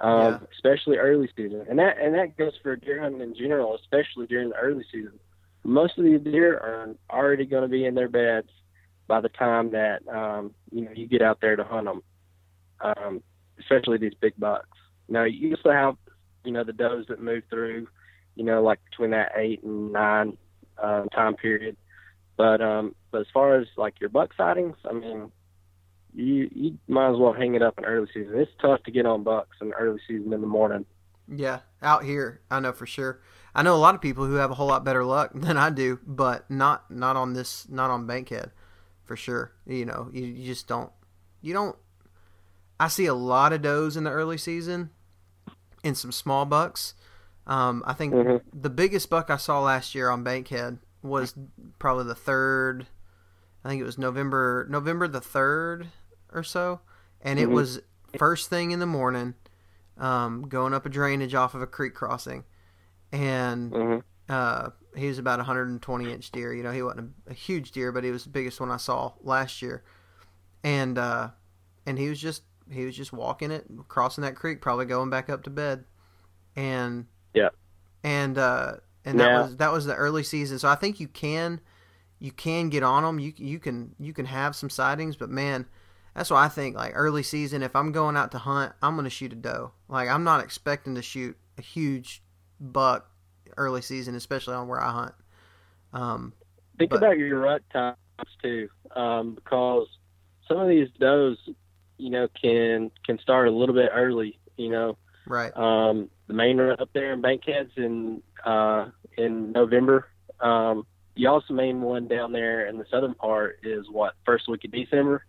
um, Yeah. especially early season. And that and that goes for deer hunting in general, especially during the early season. Most of these deer are already going to be in their beds by the time that um, you know you get out there to hunt them, um, especially these big bucks. Now you also have you know the does that move through, you know, like between that eight and nine um, time period. But um, but as far as like your buck sightings, I mean, you you might as well hang it up in early season. It's tough to get on bucks in early season in the morning. Yeah, out here, I know for sure. I know a lot of people who have a whole lot better luck than I do, but not not on this, not on Bankhead, for sure. You know, you, you just don't, you don't. I see a lot of does in the early season, and some small bucks. Um, I think Mhm. the biggest buck I saw last year on Bankhead was probably the third. I think it was November November the third or so, and it Mhm. was first thing in the morning, um, going up a drainage off of a creek crossing, and hmm uh, he was about a 120 inch deer. You know, he wasn't a, a huge deer, but he was the biggest one I saw last year, and uh, and he was just he was just walking it, crossing that creek, probably going back up to bed, and Yeah. and uh, and that Yeah. was that was the early season. So I think you can you can get on them. You you can you can have some sightings, but man. That's why I think like early season. If I'm going out to hunt, I'm going to shoot a doe. Like I'm not expecting to shoot a huge buck early season, especially on where I hunt. Um, Think But- about your rut times too, um, because some of these does, you know, can can start a little bit early. You know, right. um, the main rut up there in Bankheads in uh, in November. Um, Y'all's main one down there in the southern part is what first week of December.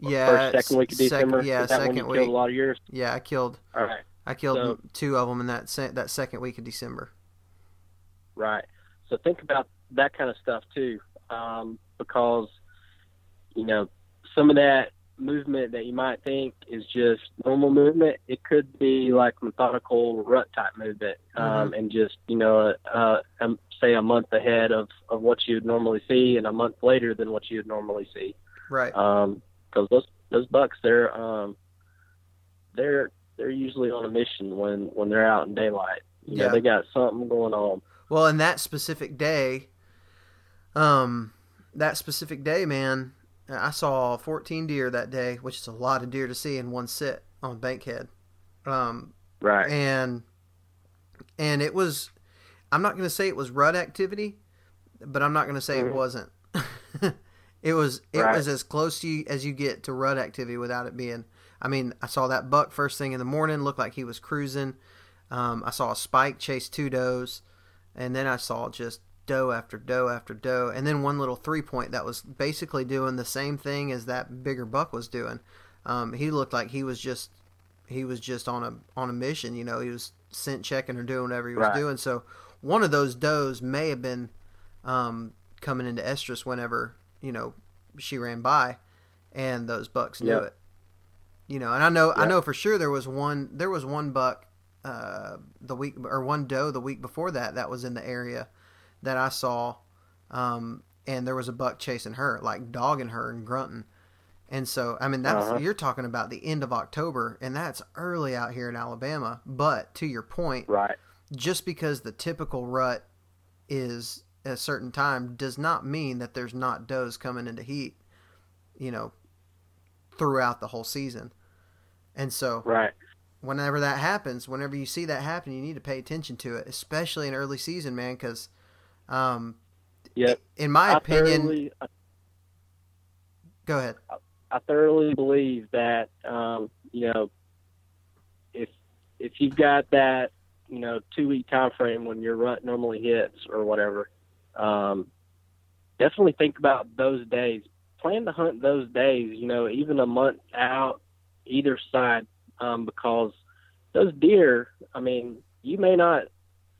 Yeah. first second week of sec- December. yeah, second week. a lot of yours. Yeah, I killed. All right. I killed So- two of them in that se- that second week of December. Right. So think about that kind of stuff too, um, because you know some of that movement that you might think is just normal movement, it could be like methodical rut type movement, um, and just you know, uh, um, say a month ahead of of what you'd normally see, and a month later than what you'd normally see. Right. Um, because those those bucks, they're um, they're they're usually on a mission when when they're out in daylight. You Yeah. know, they got something going on. Well, in that specific day, um, that specific day, man, I saw 14 deer that day, which is a lot of deer to see in one sit on Bankhead. Um, Right. and and it was I'm not going to say it was rut activity, but I'm not going to say it Mhm. wasn't. it was it Right. was as close to you as you get to rut activity without it being. I mean, I saw that buck first thing in the morning, looked like he was cruising. Um, I saw a spike chase two does, and then I saw just doe after doe after doe, and then one little three point that was basically doing the same thing as that bigger buck was doing. Um, he looked like he was just he was just on a on a mission. You know, he was scent checking or doing whatever he was Right. doing. So one of those does may have been um, coming into estrus whenever you know she ran by, and those bucks knew Yep. it. You know, and I know I know for sure there was one there was one buck uh, the week or one doe the week before that that was in the area that I saw, um, and there was a buck chasing her, like dogging her and grunting. And so, I mean, that's Uh-huh. you're talking about the end of October, and that's early out here in Alabama. But to your point, Right. just because the typical rut is a certain time does not mean that there's not does coming into heat, you know, throughout the whole season. And so, Right. whenever that happens, whenever you see that happen, you need to pay attention to it, especially in early season, man, because, um, Yep. in my I opinion, thoroughly, go ahead. I thoroughly believe that um, you know if if you've got that you know two week time frame when your rut normally hits or whatever, um, definitely think about those days. Plan to hunt those days. You know, even a month out either side, um, because those deer. I mean, you may not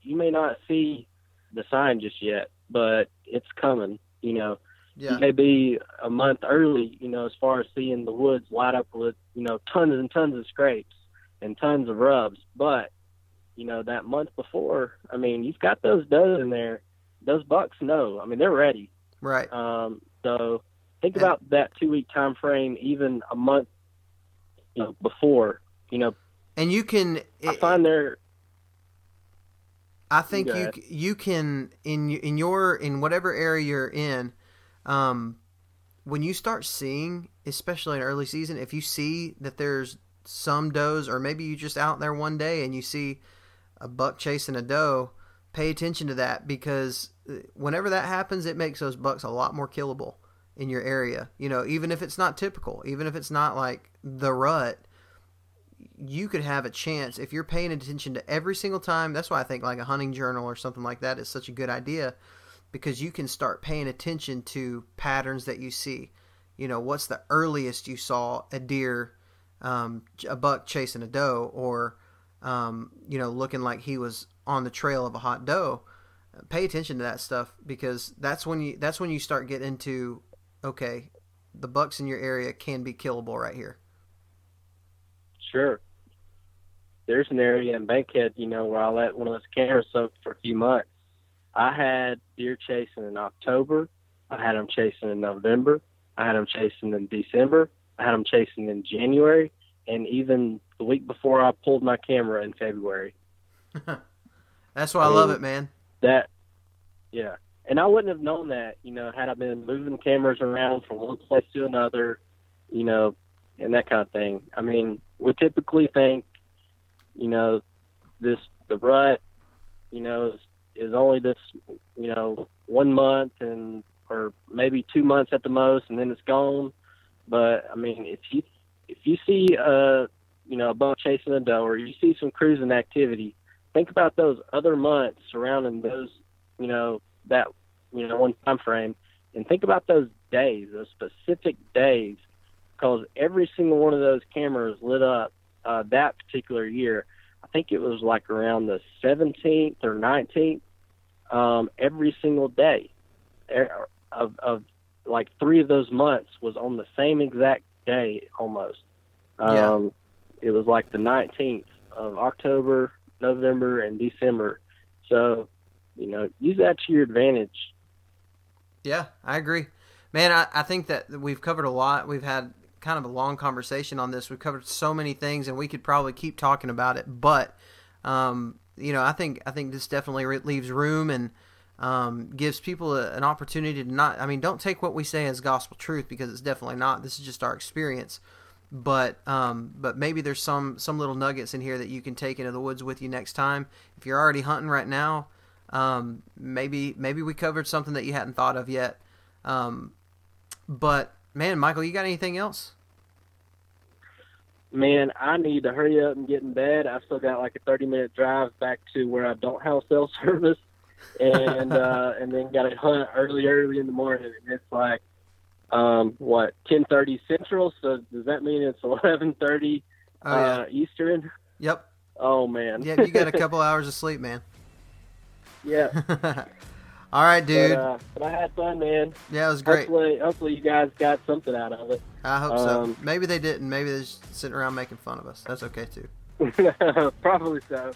you may not see the sign just yet, but it's coming. You know Yeah, you may be a month early, you know, as far as seeing the woods light up with, you know, tons and tons of scrapes and tons of rubs. But, you know, that month before, I mean, you've got those does in there. Those bucks know. I mean, they're ready. right. Um, so think And- about that two week time frame, even a month, you know, before. You know, And you can. I find there. I think you you can in in your in whatever area you're in, um, when you start seeing, especially in early season, if you see that there's some does, or maybe you just out there one day and you see a buck chasing a doe, pay attention to that because whenever that happens, it makes those bucks a lot more killable in your area. You know, even if it's not typical, even if it's not like the rut, you could have a chance if you're paying attention to every single time. That's why I think like a hunting journal or something like that is such a good idea because you can start paying attention to patterns that you see. You know, what's the earliest you saw a deer, um, a buck chasing a doe, or um, you know, looking like he was on the trail of a hot doe. Pay attention to that stuff because that's when you that's when you start getting into okay, the bucks in your area can be killable right here. Sure. There's an area in Bankhead, you know, where I let one of those cameras soak for a few months. I had deer chasing in October. I had them chasing in November. I had them chasing in December. I had them chasing in January, and even the week before I pulled my camera in February. That's why I, I love it, man. That, yeah, and I wouldn't have known that, you know, had I been moving cameras around from one place to another, you know, and that kind of thing. I mean, we typically think, you know, this the rut, you know, is, is only this, you know, one month and or maybe two months at the most, and then it's gone. But I mean, if you if you see a you know a buck chasing a doe, or you see some cruising activity, think about those other months surrounding those, you know, that you know one time frame, and think about those days, those specific days because every single one of those cameras lit up uh, that particular year. I think it was like around the 17th or 19th, um, every single day of, of like three of those months was on the same exact day almost. Um, yeah. It was like the 19th of October, November, and December. So, you know, use that to your advantage. Yeah, I agree. Man, I, I think that we've covered a lot. We've had kind of a long conversation on this. We've covered so many things, and we could probably keep talking about it. But um, you know, I think I think this definitely leaves room and um, gives people a, an opportunity to not. I mean, don't take what we say as gospel truth because it's definitely not. This is just our experience. But um, but maybe there's some some little nuggets in here that you can take into the woods with you next time. If you're already hunting right now, um, maybe maybe we covered something that you hadn't thought of yet. Um, but Man, Michael, you got anything else? Man, I need to hurry up and get in bed. I've still got like a 30 minute drive back to where I don't have cell service, and uh, and then got to hunt early, early in the morning. And it's like, um, what 10:30 Central. So does that mean it's 11:30 oh, yeah. uh, Eastern? Yep. Oh man. yeah, you got a couple hours of sleep, man. Yeah. All right, dude. But, uh, but, I had fun, man. Yeah, it was great. Hopefully, hopefully you guys got something out of it. I hope um, so. Maybe they didn't. Maybe they're just sitting around making fun of us. That's okay too. Probably so.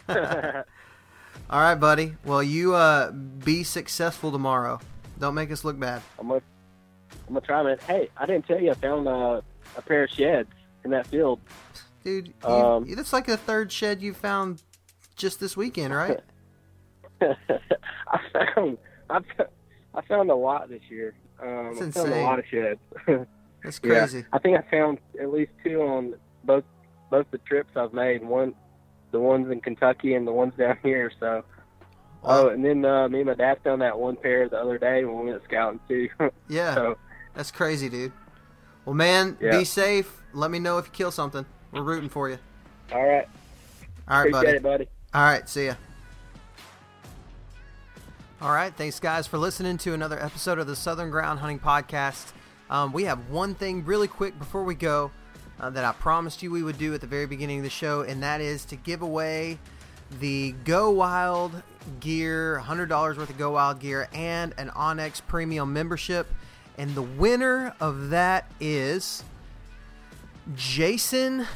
All right, buddy. Well, you uh, be successful tomorrow. Don't make us look bad. I'm gonna, I'm gonna try, man. Hey, I didn't tell you I found uh, a pair of sheds in that field. Dude, um, that's like the third shed you found just this weekend, right? I found I I found a lot this year. Um, That's insane. I found a lot of sheds. That's crazy. Yeah, I think I found at least two on both both the trips I've made. One, the ones in Kentucky and the ones down here. So. Oh, and then uh, me and my dad found that one pair the other day when we went scouting too. yeah, so, that's crazy, dude. Well, man, yeah. be safe. Let me know if you kill something. We're rooting for you. All right. All right, buddy. It, buddy. All right, see ya. All right, thanks guys for listening to another episode of the Southern Ground Hunting Podcast. Um, we have one thing really quick before we go uh, that I promised you we would do at the very beginning of the show, and that is to give away the Go Wild gear, $100 worth of Go Wild gear, and an onX Premium membership. And the winner of that is Jason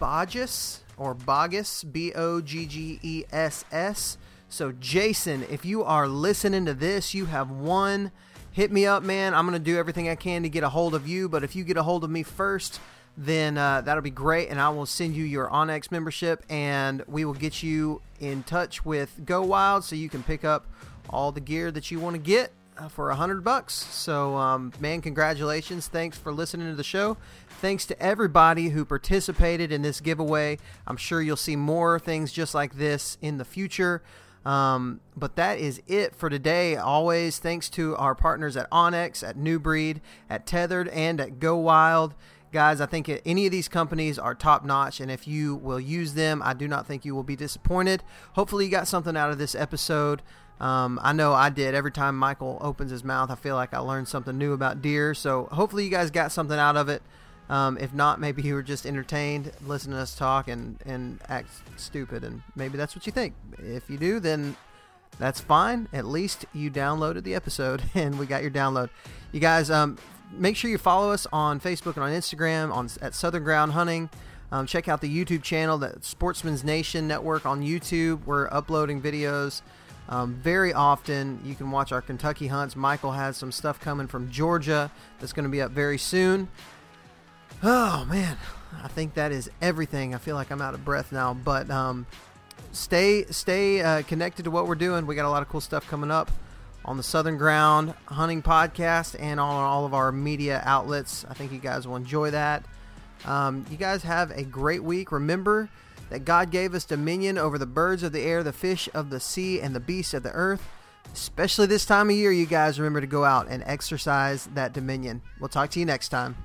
Bogges or Boggess, B O G G E S S. So, Jason, if you are listening to this, you have won. Hit me up, man. I'm going to do everything I can to get a hold of you. But if you get a hold of me first, then uh, that'll be great. And I will send you your onX membership and we will get you in touch with Go Wild so you can pick up all the gear that you want to get for a hundred bucks. So, um, man, congratulations! Thanks for listening to the show. Thanks to everybody who participated in this giveaway. I'm sure you'll see more things just like this in the future. Um, but that is it for today. Always thanks to our partners at onX, at New Breed, at Tethered, and at Go Wild. Guys, I think any of these companies are top notch, and if you will use them, I do not think you will be disappointed. Hopefully, you got something out of this episode. Um, I know I did. Every time Michael opens his mouth, I feel like I learned something new about deer. So hopefully, you guys got something out of it. Um, if not, maybe you were just entertained listening to us talk and, and act stupid, and maybe that's what you think. If you do, then that's fine. At least you downloaded the episode and we got your download. You guys, um, make sure you follow us on Facebook and on Instagram on at Southern Ground Hunting. Um, check out the YouTube channel, the Sportsman's Nation Network on YouTube. We're uploading videos um, very often. You can watch our Kentucky hunts. Michael has some stuff coming from Georgia that's going to be up very soon. Oh man, I think that is everything. I feel like I'm out of breath now, but um, stay stay uh, connected to what we're doing. We got a lot of cool stuff coming up on the Southern Ground Hunting Podcast and on all of our media outlets. I think you guys will enjoy that. Um, you guys have a great week. Remember that God gave us dominion over the birds of the air, the fish of the sea, and the beasts of the earth. Especially this time of year, you guys remember to go out and exercise that dominion. We'll talk to you next time.